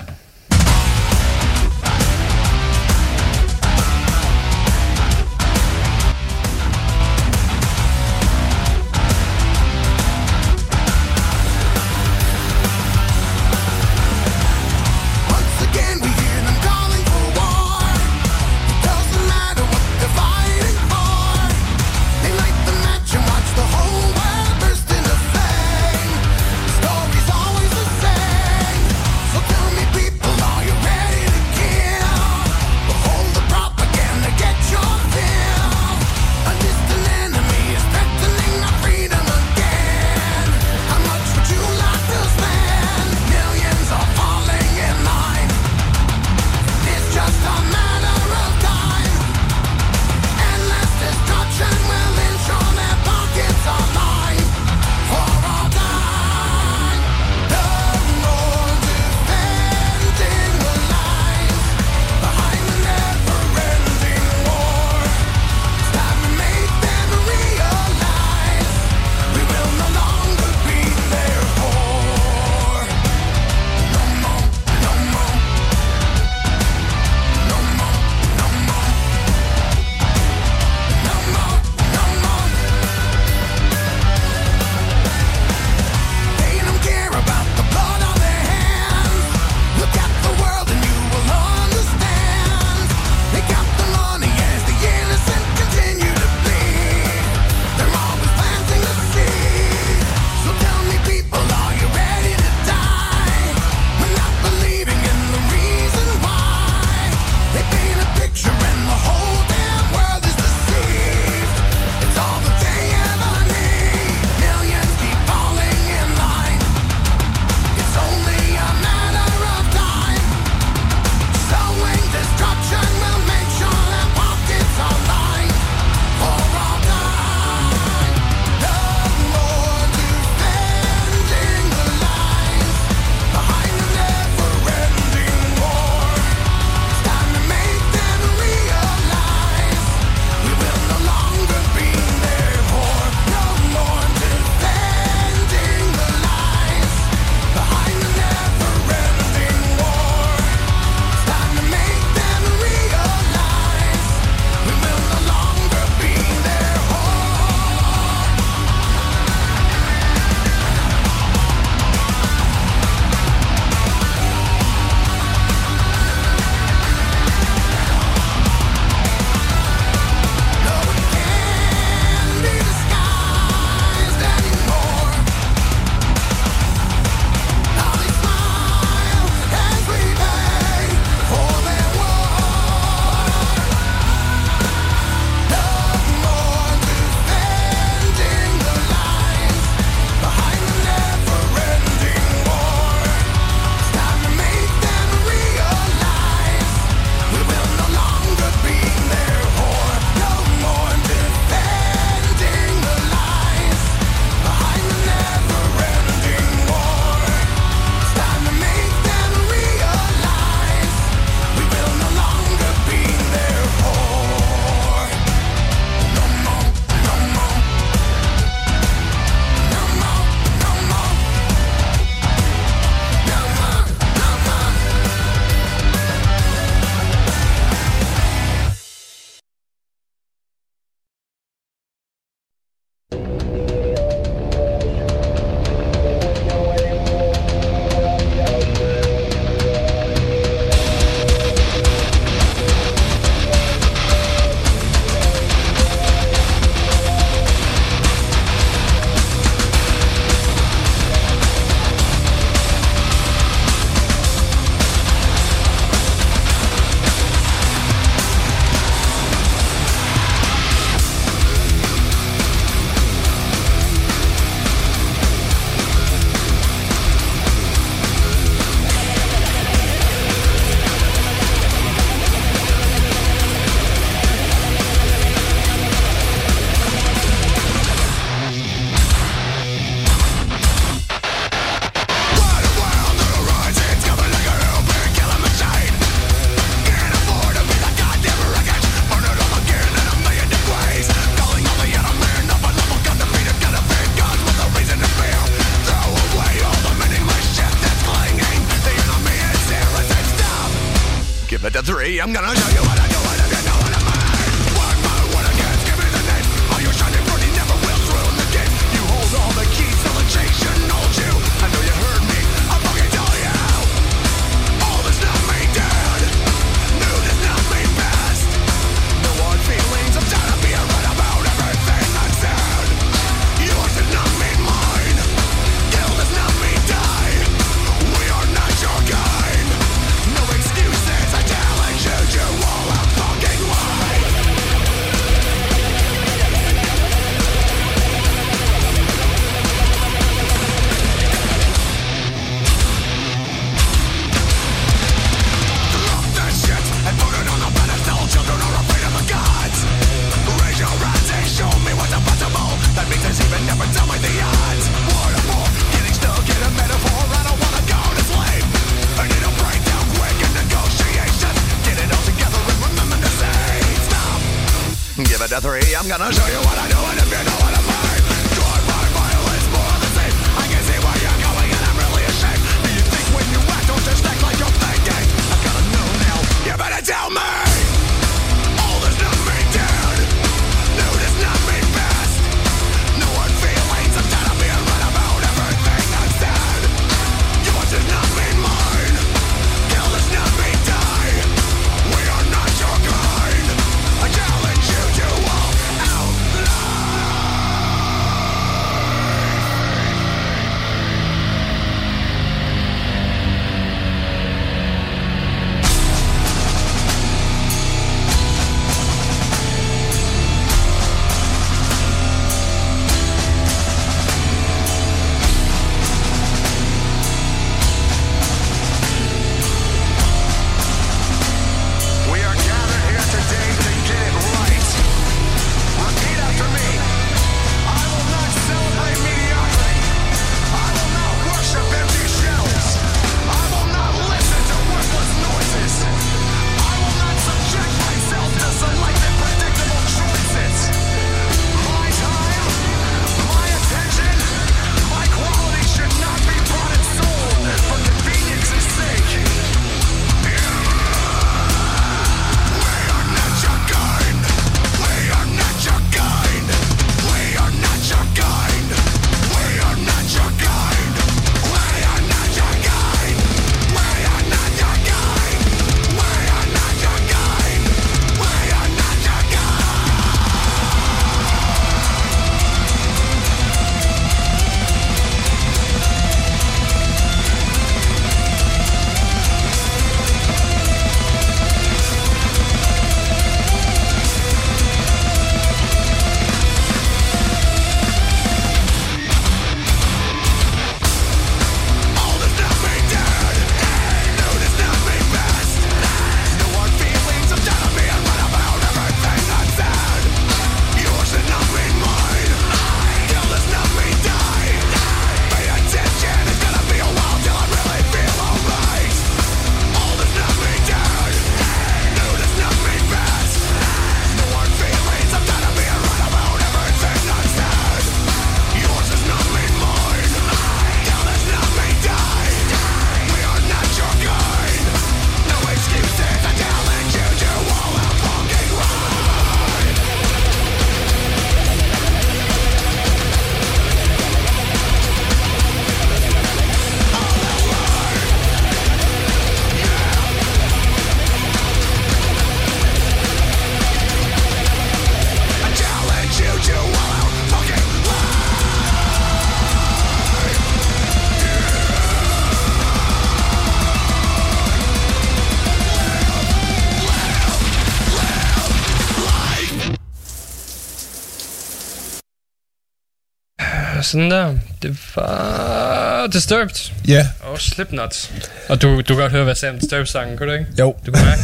Sådan der. Det var Disturbed Ja, og Slipknot. Og du, du kan godt høre, hvad Sam Disturbed-sangen, kunne du ikke? jo. Du kan mærke,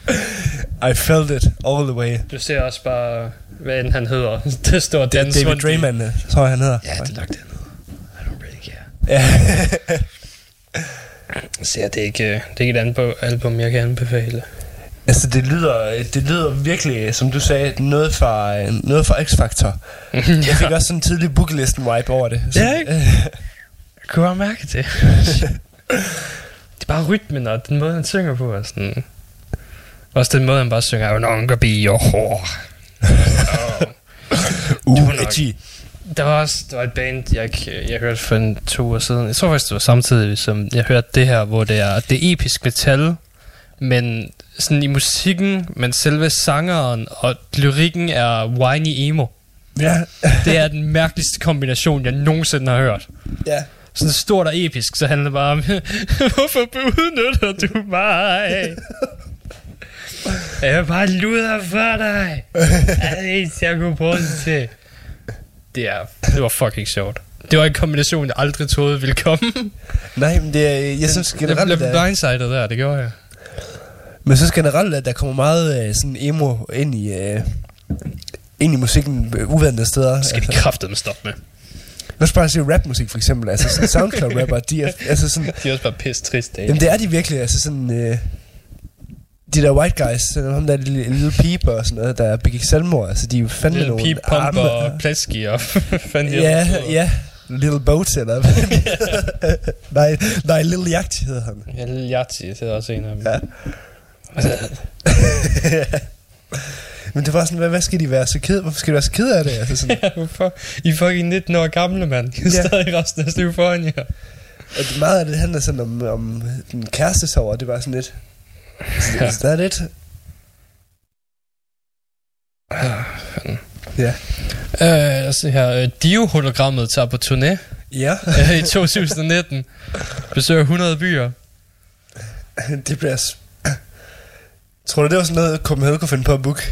I felt it all the way. du ser også bare, hvad end han hedder. Det står Det er Dan David Swandy. Drayman, øh, tror jeg, han hedder. Ja, det er nok det. I don't really care. Ja. Så det er ikke, det er ikke et andet album, jeg kan anbefale. Altså, det lyder, det lyder virkelig, som du sagde, noget fra, noget fra X-Factor. Jeg fik også sådan en tidlig bookelisten vibe over det. Så, Ja, ikke? Jeg kunne bare mærke det. det er bare rytmen og den måde, han synger på. Og sådan. Også den måde, han bare synger, I will no longer be your whore. Uh, nok- edgy. Der var også der var et band, jeg, jeg hørte for en to år siden. Jeg tror faktisk, det var samtidig, som jeg hørte det her, hvor det er, det er episk metal, men sådan i musikken, men selve sangeren og lyrikken er whiny emo. Ja, Det er den mærkeligste kombination, jeg nogensinde har hørt. ja. Sådan stort og episk, så handler det bare om, hvorfor udnytter du mig? Jeg vil bare luder for dig. Alt jeg kunne bruge det til. Det, er, det var fucking sjovt. Det var en kombination, jeg aldrig troede ville komme. Nej, men det er, jeg synes Jeg generelt, blev at, blindsided der, det gjorde jeg. Men synes generelt, at der kommer meget øh, sådan emo ind i, øh, ind i musikken øh, uventede steder. Det skal de kraftedeme stoppe med. Lad os bare sige rapmusik for eksempel. Altså sådan SoundCloud-rapper, de er, altså sådan, De er også bare pisse trist jamen det er de virkelig, altså sådan, øh, de der white guys, ham der lille, lille pipe og sådan noget, der begik selvmord, altså de er fandme Lille nogle pump arme- og plasky og fandt de Ja, ja. Little Boat eller nej, nej, Little Yacht hedder han. Ja, Lille Yahtzee, det er også en af dem. Ja. Men det var sådan, hvad, hvad skal de være så ked? Hvorfor skal de være så ked af det? Altså sådan, Ja, hvorfor? I er fucking 19 år gamle, mand. I Ja. stadig resten af liv foran jer. at meget af det handler sådan om, om den kærestesover, det var sådan lidt... Ja. Ja. Det er lidt... Ja. Øh, altså her, øh, Dio-hologrammet tager på turné Ja, i 2019. Besøger 100 byer. det bliver... Tror du, det var sådan noget, Copenhagen kunne finde på at booke?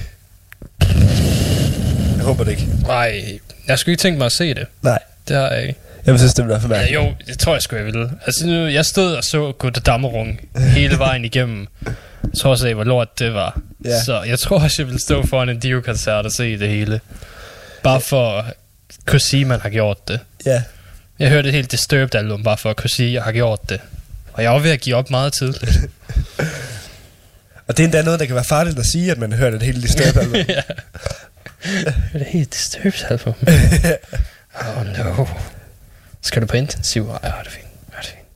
Jeg håber det ikke. Nej, jeg skulle ikke tænke mig at se det. Nej. Det har jeg ikke. Jeg synes, det bliver for Ja, mærkeligt. jo, det tror jeg sgu, jeg ville. Altså, nu, jeg stod og så Gutta Dammerung hele vejen igennem. Trods af, hvor lort det var. Ja. Så jeg tror også, jeg ville stå foran en Dio-koncert og se det hele. Bare for at kunne sige, man har gjort det. Ja. Jeg hørte et helt Disturbed album, bare for at kunne sige, at jeg har gjort det. Og jeg var ved at give op meget tidligt. Og det er endda noget, der kan være farligt at sige, at man har hørt et helt disturbed album. ja. Jeg hørte et helt Disturbed album. oh no. Skal du på intensiv? Ej, det er fint. Det er fint.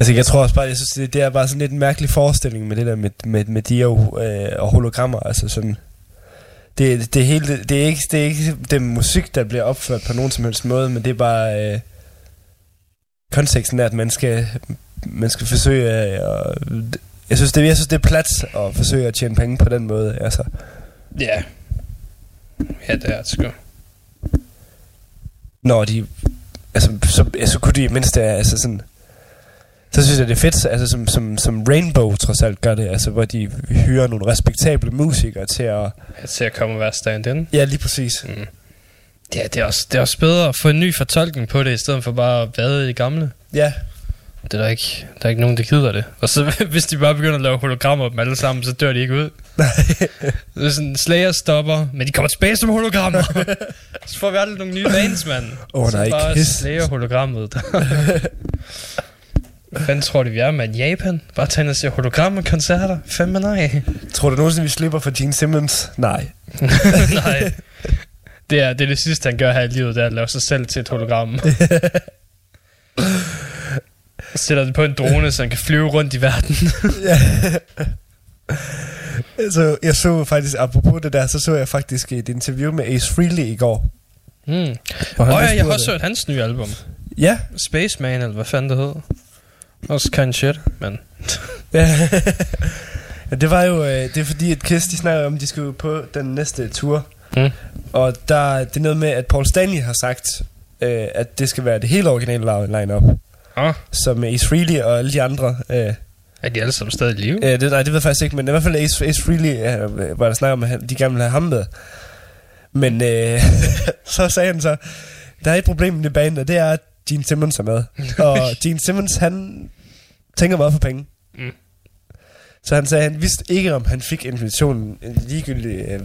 Altså, jeg tror også bare, jeg synes, det, det er bare sådan lidt en mærkelig forestilling med det der med, med, med Dio øh, og hologrammer. Altså sådan, det, det, er hele, det, er ikke, det er ikke det musik, der bliver opført på nogen som helst måde, men det er bare øh, konteksten er, at man skal, man skal forsøge at, og, jeg synes, det, jeg synes, det er plat at forsøge at tjene penge på den måde. Altså, Ja. Ja, det er det sgu. når de, altså, så, så kunne de mindst, altså sådan, så synes jeg, det er fedt, altså som, som, som Rainbow trods alt gør det, altså hvor de hyrer nogle respektable musikere til at, Jeg ser at komme og være stand-in. ja lige præcis. Mm. Ja, det er, også, det er også bedre at få en ny fortolkning på det, i stedet for bare at vade i det gamle. Ja, Det er der ikke, der er ikke nogen, der gider det. Og så hvis de bare begynder at lave hologrammer af dem alle sammen, så dør de ikke ud. Det er sådan, Slayer stopper, men de kommer tilbage som hologrammer. så får vi aldrig nogle nye bands, mand. Åh, så nej, bare Kiss. Slayer hologrammet. Hvad tror de, vi er med Japan? Bare tage ind og se hologrammer-koncerter? Fandme nej. tror du nogensinde, vi slipper for Gene Simmons? Nej. nej. Det er, det er det sidste, han gør her i livet, det er at lave sig selv til et hologram. Sætter det på en drone, så han kan flyve rundt i verden. Så jeg så faktisk, apropos det der, så så jeg faktisk et interview med Ace Frehley i går. Mm. Han Åh ja, jeg har også hørt hans nye album. Ja, Spaceman, eller hvad fanden det hed. Også kind of shit, men... Ja. ja, det var jo, øh, det er fordi, at Kiss, de snakker om, at de skal på den næste tur. Mm. Og der, det er noget med, at Paul Stanley har sagt, øh, at det skal være det helt originale line-up. Ah, Som Ace Frehley og alle de andre. Øh, er de alle sammen stadig i live? øh, det, nej, det ved jeg faktisk ikke, men i hvert fald Ace, Ace Frehley, øh, var der snakker om, at de gerne ville have ham med. Men øh, så sagde han så, der er et problem med det band, og det er, at Gene Simmons er med. og Gene Simmons, han tænker meget for penge. Mm. Så han sagde, at han vidste ikke, om han fik invitationen øh, ligegyldigt, øh,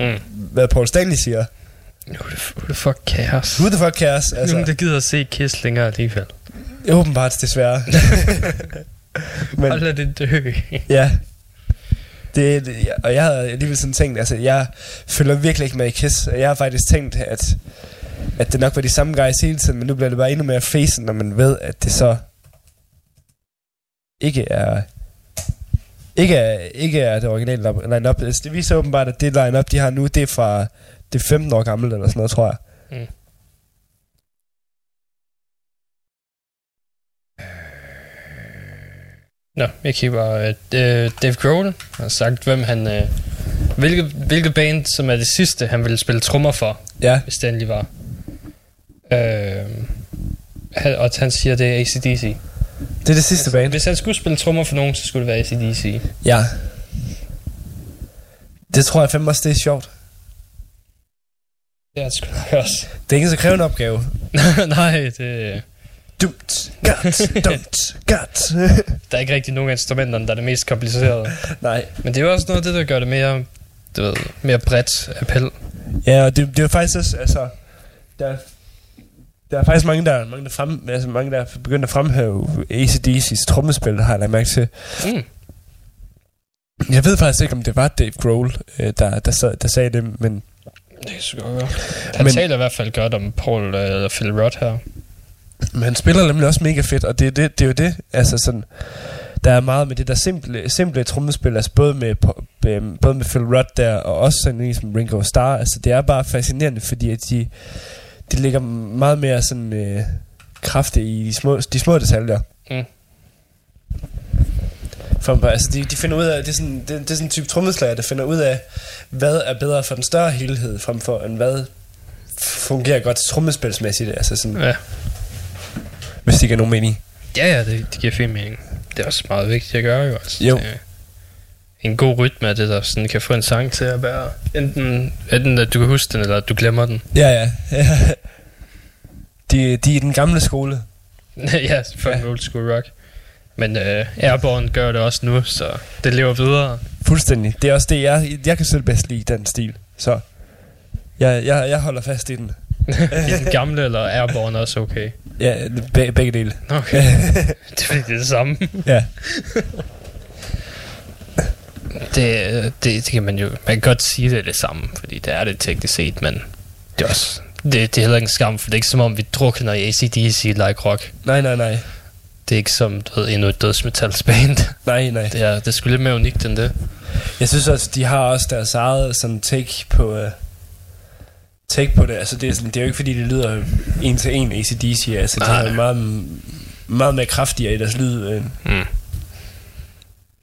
Mm. hvad Paul Stanley siger. Who the, who the fuck cares? Who the fuck cares? Altså, Nogen, der gider at se Kiss længere alligevel. Åbenbart desværre. Men, Hold det dø. Ja. Det, det, og jeg havde alligevel sådan tænkt, altså jeg følger virkelig ikke med i Kiss, og jeg har faktisk tænkt, at, at det nok var de samme guys hele tiden, men nu bliver det bare endnu mere facen, når man ved, at det så ikke er Ikke af, ikke af det originale line-up. Altså, det viser åbenbart, at det line-up, de har nu, det er fra det er 15 år gammelt eller sådan noget, tror jeg. Nå, jeg kigger bare. Uh, Dave Grohl har sagt, hvem han... Uh, hvilke, hvilke band, som er det sidste, han ville spille trommer for, Ja, hvis det endelig var. Han, og han siger, det er ACDC. det er det sidste band. Hvis han skulle spille trommer for nogen, så skulle det være ACDC. Ja. Det tror jeg fandme også, det er sjovt. Det er det sgu nok også. Det er ikke så krævende opgave. Nej, det, Dumt, gat, dumt, gat. der er ikke rigtig nogen af instrumenterne, der er det mest komplicerede. Nej. Men det er jo også noget af det, der gør det mere, du ved, mere bredt appel. Ja, og det, det er faktisk også, altså, der, der er faktisk mange, der, mange, der, frem, altså mange, der er begyndt at fremhæve ACDC's trommespil, har jeg lagt mærke til. Mm. Jeg ved faktisk ikke, om det var Dave Grohl, øh, der, der, sad, der sagde det, men Det er sgu godt. Han Men- Men, taler i hvert fald godt om Paul øh, eller Phil Rudd her. Men han spiller nemlig også mega fedt, og det, er det, det er jo det, altså sådan, der er meget med det der simple, simple trommespil, altså både med, øh, både med Phil Rudd der, og også en som Ringo Starr, altså det er bare fascinerende, fordi at de, de ligger meget mere sådan øh, kraftigt i de små, de små detaljer. Mm. For, altså de, de finder ud af, det er, sådan, det, det er sådan en type trommeslager, der finder ud af, hvad er bedre for den større helhed, frem for end hvad fungerer godt trommespilsmæssigt, altså sådan, Ja, hvis det giver nogen mening. ja, ja det, det giver fin mening. Det er også meget vigtigt at gøre jo. Altså. Jo. Det er en god rytme af det, der sådan kan få en sang til at være enten, enten at du kan huske den, eller at du glemmer den. Ja, ja. ja. De, de er i den gamle skole. ja, for Ja. old school rock. Men øh, Airborne gør det også nu, så det lever videre. Fuldstændig. Det er også det, jeg, jeg kan selv bedst lide, den stil. Så jeg, jeg, jeg holder fast i den. I den gamle, eller er Airborne også okay? Ja, be, begge dele. Okay, det er fordi, det er det samme. ja. Det, det, det kan man jo... Man kan godt sige, det er det samme, fordi det er det teknisk set, men det er også... Det, det er heller ikke en skam, for det er ikke som om, vi drukner i ACDC like rock. Nej, nej, nej. Det er ikke som du ved, endnu et dødsmetalsband. Nej, nej. Det er, det er sgu lidt mere unikt end det. Jeg synes også, de har også deres eget sådan take på... Uh, take på det. Altså, det er, sådan, det er jo ikke, fordi det lyder en til en ACDC. Altså, Nej. er meget, meget mere kraftigere i deres lyd. Øh. Mm.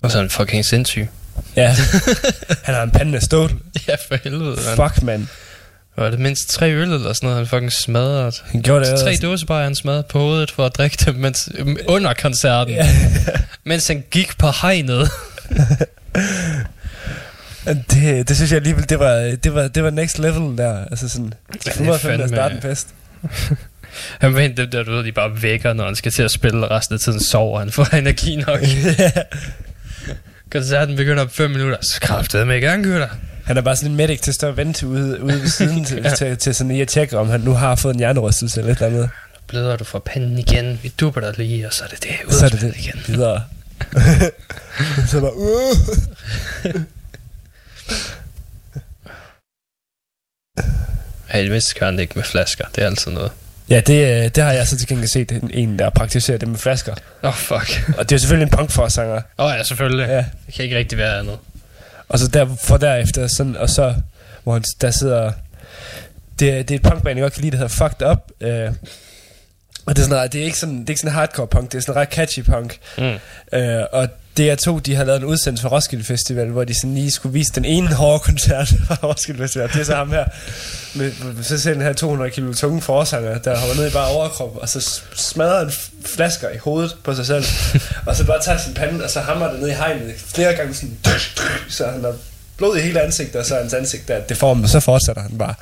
Og så er han fucking sindssyg. Ja. Han har en pande af stål. Ja, for helvede, man. Fuck, mand. Var det mindst tre øl eller sådan noget, han fucking smadrede? Han gjorde det Tre bare han smadrede på hovedet for at drikke dem mens, under koncerten. Ja. Mens han gik på hegnet. Det, det synes jeg alligevel, det var, det var, det var next level der. Altså sådan, Ja, det var fandme at starte en fest. Han var dem der, du ved, de bare vækker, når han skal til at spille, og resten af tiden sover han, for energi nok. Koncerten begynder om 5 minutter, så kraftede med i gang, gutter. Han er bare sådan en medic til at stå og vente ude, ude ved siden til, Ja. til, til, sådan lige at tjekke, om han nu har fået en hjernerystelse eller et eller andet. Bløder du fra panden igen, vi duber dig lige, og så er det det, ud Så er det det igen. videre. så bare, uh. Mindste kører han ikke med flasker, det er altid noget. Ja, det, øh, det har jeg så til gengæld set en, en der praktiserer det med flasker. Åh, oh, fuck. Og det er jo selvfølgelig en punkforsanger. Åh oh, ja, selvfølgelig. Ja. Det kan ikke rigtig være andet. Og så der, for derefter, sådan, og så, hvor han, der sidder, det, det er et punkband, jeg godt kan lide, der hedder Fucked Up. Øh, og det er, sådan, det er ikke sådan, det er ikke sådan hardcore punk, det er sådan ret catchy punk. Mm. Øh, og DR2, de har lavet en udsendelse fra Roskilde Festival, hvor de sådan lige skulle vise den ene hårde koncert fra Roskilde Festival. Det er så ham her, med, med så ser den her 200 kilo tunge forsanger, der holder ned i bare overkrop, og så smadrer f- flasker i hovedet på sig selv, og så bare tager sin pande, og så hammer det ned i hegnet flere gange sådan, så han har blod i hele ansigtet, og så er hans ansigt der deformet, og så fortsætter han bare.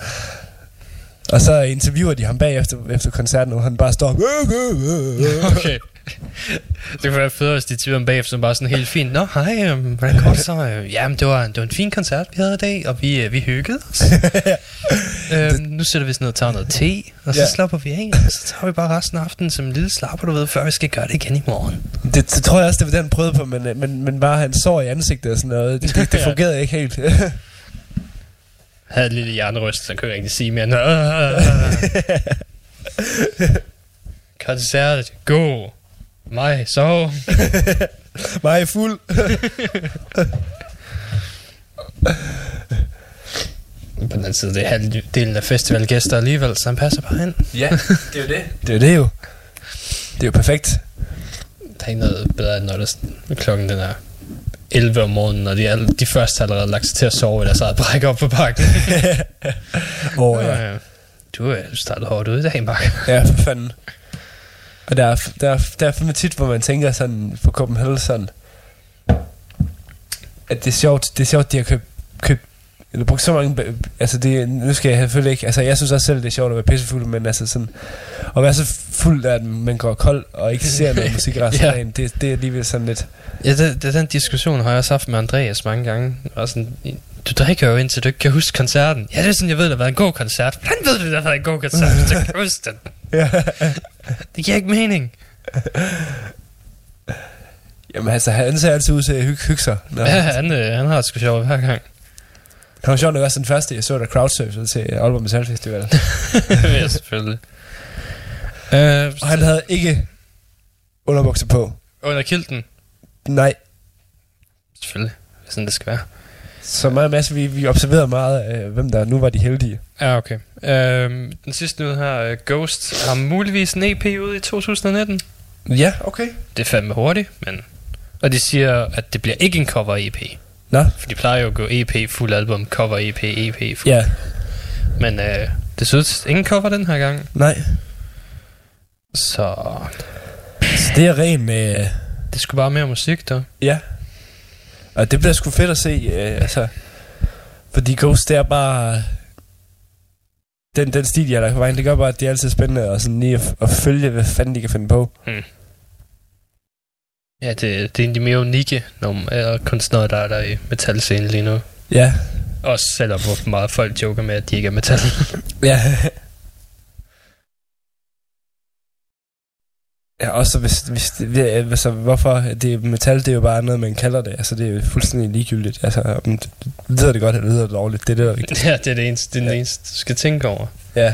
Og så interviewer de ham bagefter efter koncerten, hvor han bare står... Okay. Det kunne være fedt, hvis de tyder om bagefter, som bare sådan helt fint. Nå, hej, um, hvordan går det så? Øh, Jamen, det var, det var en fin koncert, vi havde i dag, og vi, øh, vi hyggede os. øhm, nu sætter vi sådan noget, tager noget te, og så Ja. slapper vi af, og så tager vi bare resten af aftenen som en lille slapper, du ved, før vi skal gøre det igen i morgen. Det, det tror jeg også, det var det, han prøvede på, men, øh, men, men bare han sår i ansigtet og sådan noget. Det, det, det Ja. fungerede ikke helt. Havde en lille hjerneryst, så kunne jeg ikke sige mere. end, "Øh, Koncert, go. Mig, så. Mig fuld. På den anden side, det er halvdelen af festivalgæster alligevel, så han passer bare ind. ja, det er jo det. Det er jo det jo. Det er jo perfekt. Der er ikke noget bedre, end når det er klokken den er 11 om morgenen, og de, er, de første har allerede lagt sig til at sove i deres eget bræk op på bakken. Åh, oh, ja. ja. Du er startet hårdt ud i dag, Mark. Ja, for fanden. Og der er, der, er, der er fandme tit, hvor man tænker sådan på Copenhagen sådan, at det er sjovt, det er sjovt, de har købt, købt eller brugt så mange, altså det, nu skal jeg selvfølgelig ikke, altså jeg synes også selv, det er sjovt at være pissefuld, men altså sådan, at være så fuld, at man går kold og ikke ser noget musik resten af Ja. dagen, det, det er alligevel sådan lidt, Ja, det, det, den diskussion har jeg også haft med Andreas mange gange. Og sådan, du drikker jo indtil du ikke kan huske koncerten. Ja, det er sådan, jeg ved, det har været en god koncert. Hvordan ved du, det har været en god koncert, hvis du kan huske den? ja. Det giver ikke mening. Jamen altså, han ser altid ud til at hygge, hygge sig. Når, Ja, han, øh, han har det sgu sjovt hver gang. Han var sjovt nok også den første, jeg så, der crowdsurfede til Aalborg Metal Festival. ja, selvfølgelig. Øh, og han havde ikke underbukser på. under kilten. Nej. Selvfølgelig. Det Sådan det skal være. Så meget masse, vi, vi observerede meget af, hvem der nu var de heldige. Ja, okay. Øhm, den sidste nyhed her, uh, Ghost, har muligvis en EP ude i 2019. Ja, okay. Det er fandme hurtigt, men... Og de siger, at det bliver ikke en cover EP. Nå. For de plejer jo at gå EP, fuld album, cover EP, EP, fuld. Ja, Men øh, det synes ingen cover den her gang. nej. Så Så det er ren... Øh, det skulle bare mere musik, der. ja. Og det bliver sgu fedt at se, øh, altså... Fordi Ghost, det er bare... Den, den stil, jeg har lagt på vejen, det gør bare, at det er altid spændende at, sådan lige at, at følge, hvad fanden de kan finde på. Ja, det, det er en af de mere unikke nummer, øh, kunstnere, der er der i metalscenen lige nu. Ja. Også selvom hvor meget folk joker med, at de ikke er metal. Ja. Ja, også hvis, hvis det, altså, hvorfor det metal, det er jo bare noget, man kalder det. Altså, det er jo fuldstændig ligegyldigt. Altså, om det, lyder det godt, eller lyder det dårligt, det er det, der er vigtigt. ja, det er det eneste, det er Ja. eneste, du skal tænke over. Ja.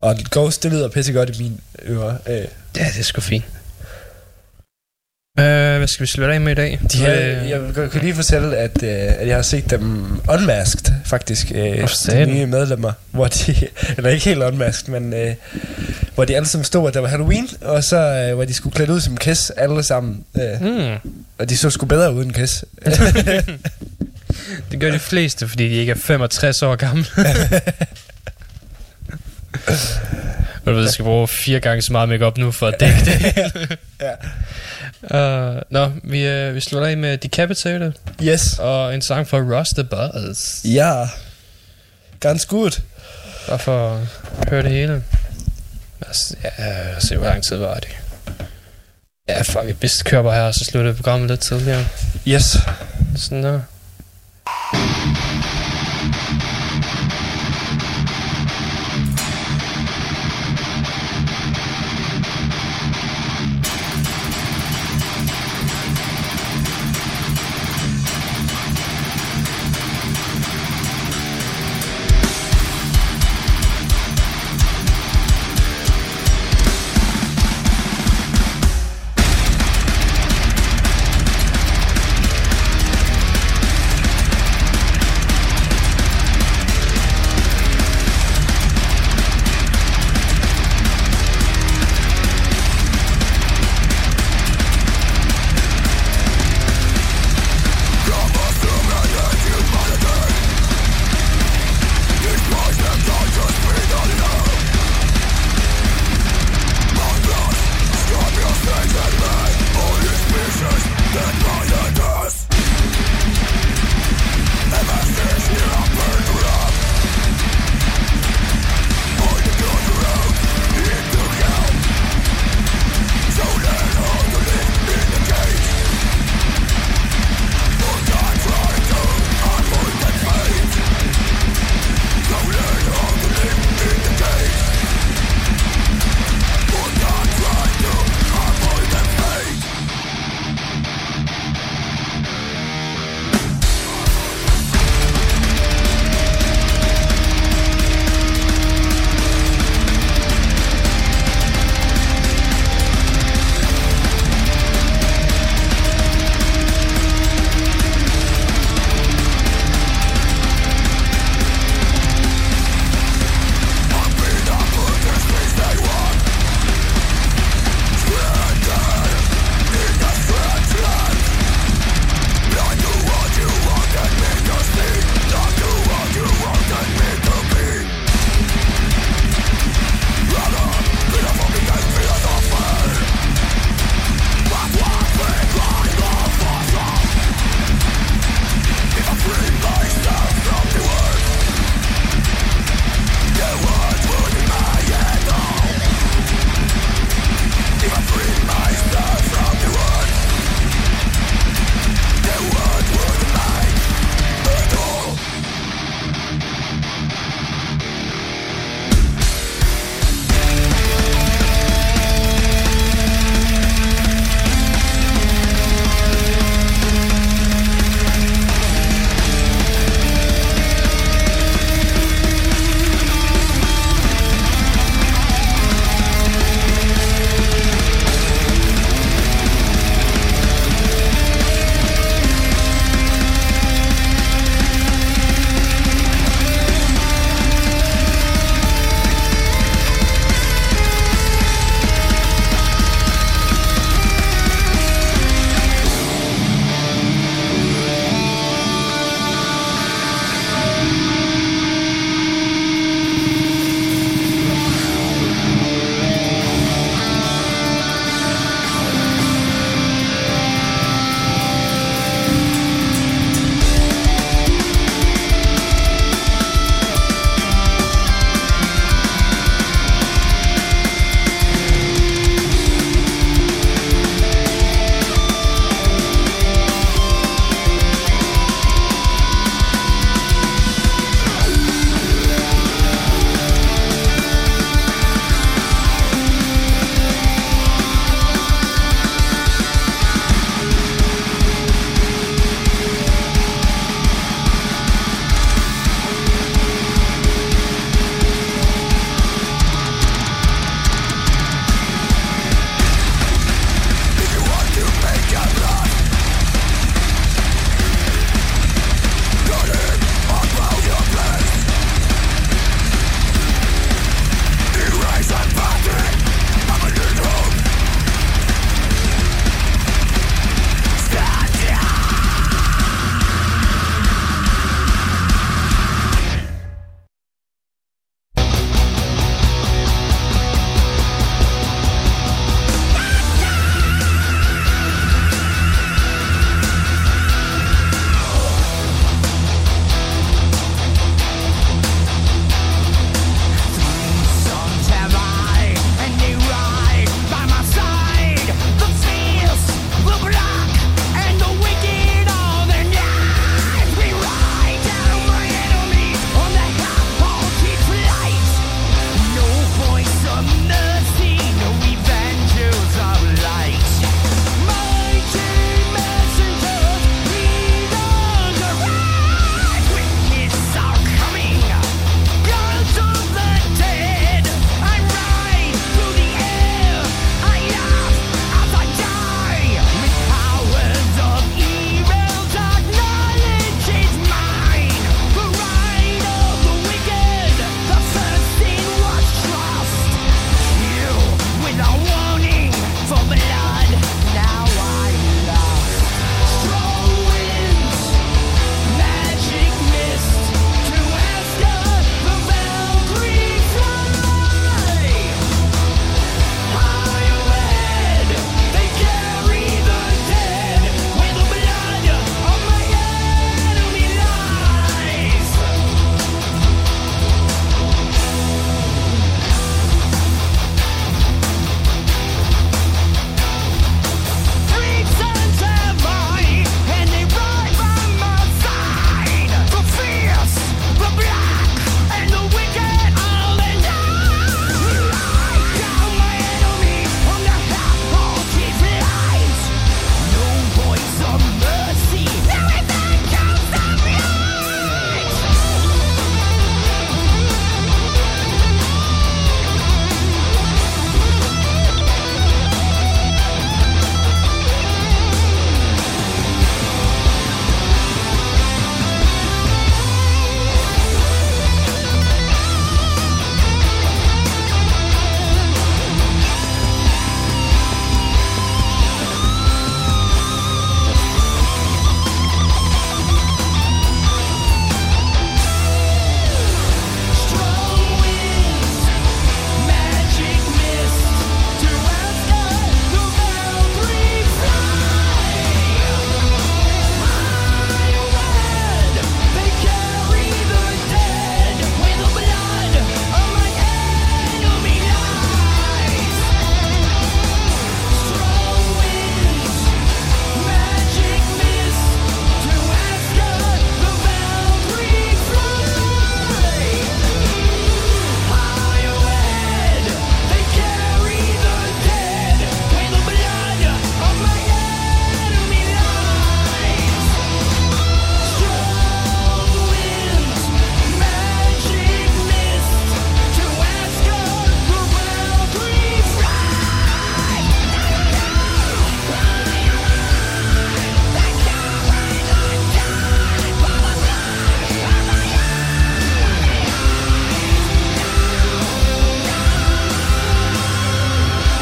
Og Ghost, det lyder pissegodt i min ører. Øh, Ja, det er sgu fint. Uh, hvad skal vi slutte af med i dag? de her, Øh, jeg kan, kan lige fortælle, at, øh, at jeg har set dem unmasked, faktisk. Øh, Hvor de nye medlemmer, hvor de, eller ikke helt unmasked, men øh, hvor de alle sammen stod, at der var Halloween, og så øh, hvor de skulle klæde ud som Kiss, alle sammen. Øh, Mm, og de så sgu bedre uden Kiss. det gør de fleste, fordi de ikke er 65 år gamle. Og ved, jeg skal bruge fire gange så meget makeup nu for at dække det. ja. Uh, nå, vi, uh, vi slutter af med Decapitated Yes. og en sang fra Ross the Buzz. Ja. Ganske godt. Bare for at høre det hele. Os, ja, lad os se, hvor lang tid var det. Ja, fuck. Hvis det kører bare her, så slutter programmet lidt tidligere. Yes. Sådan der.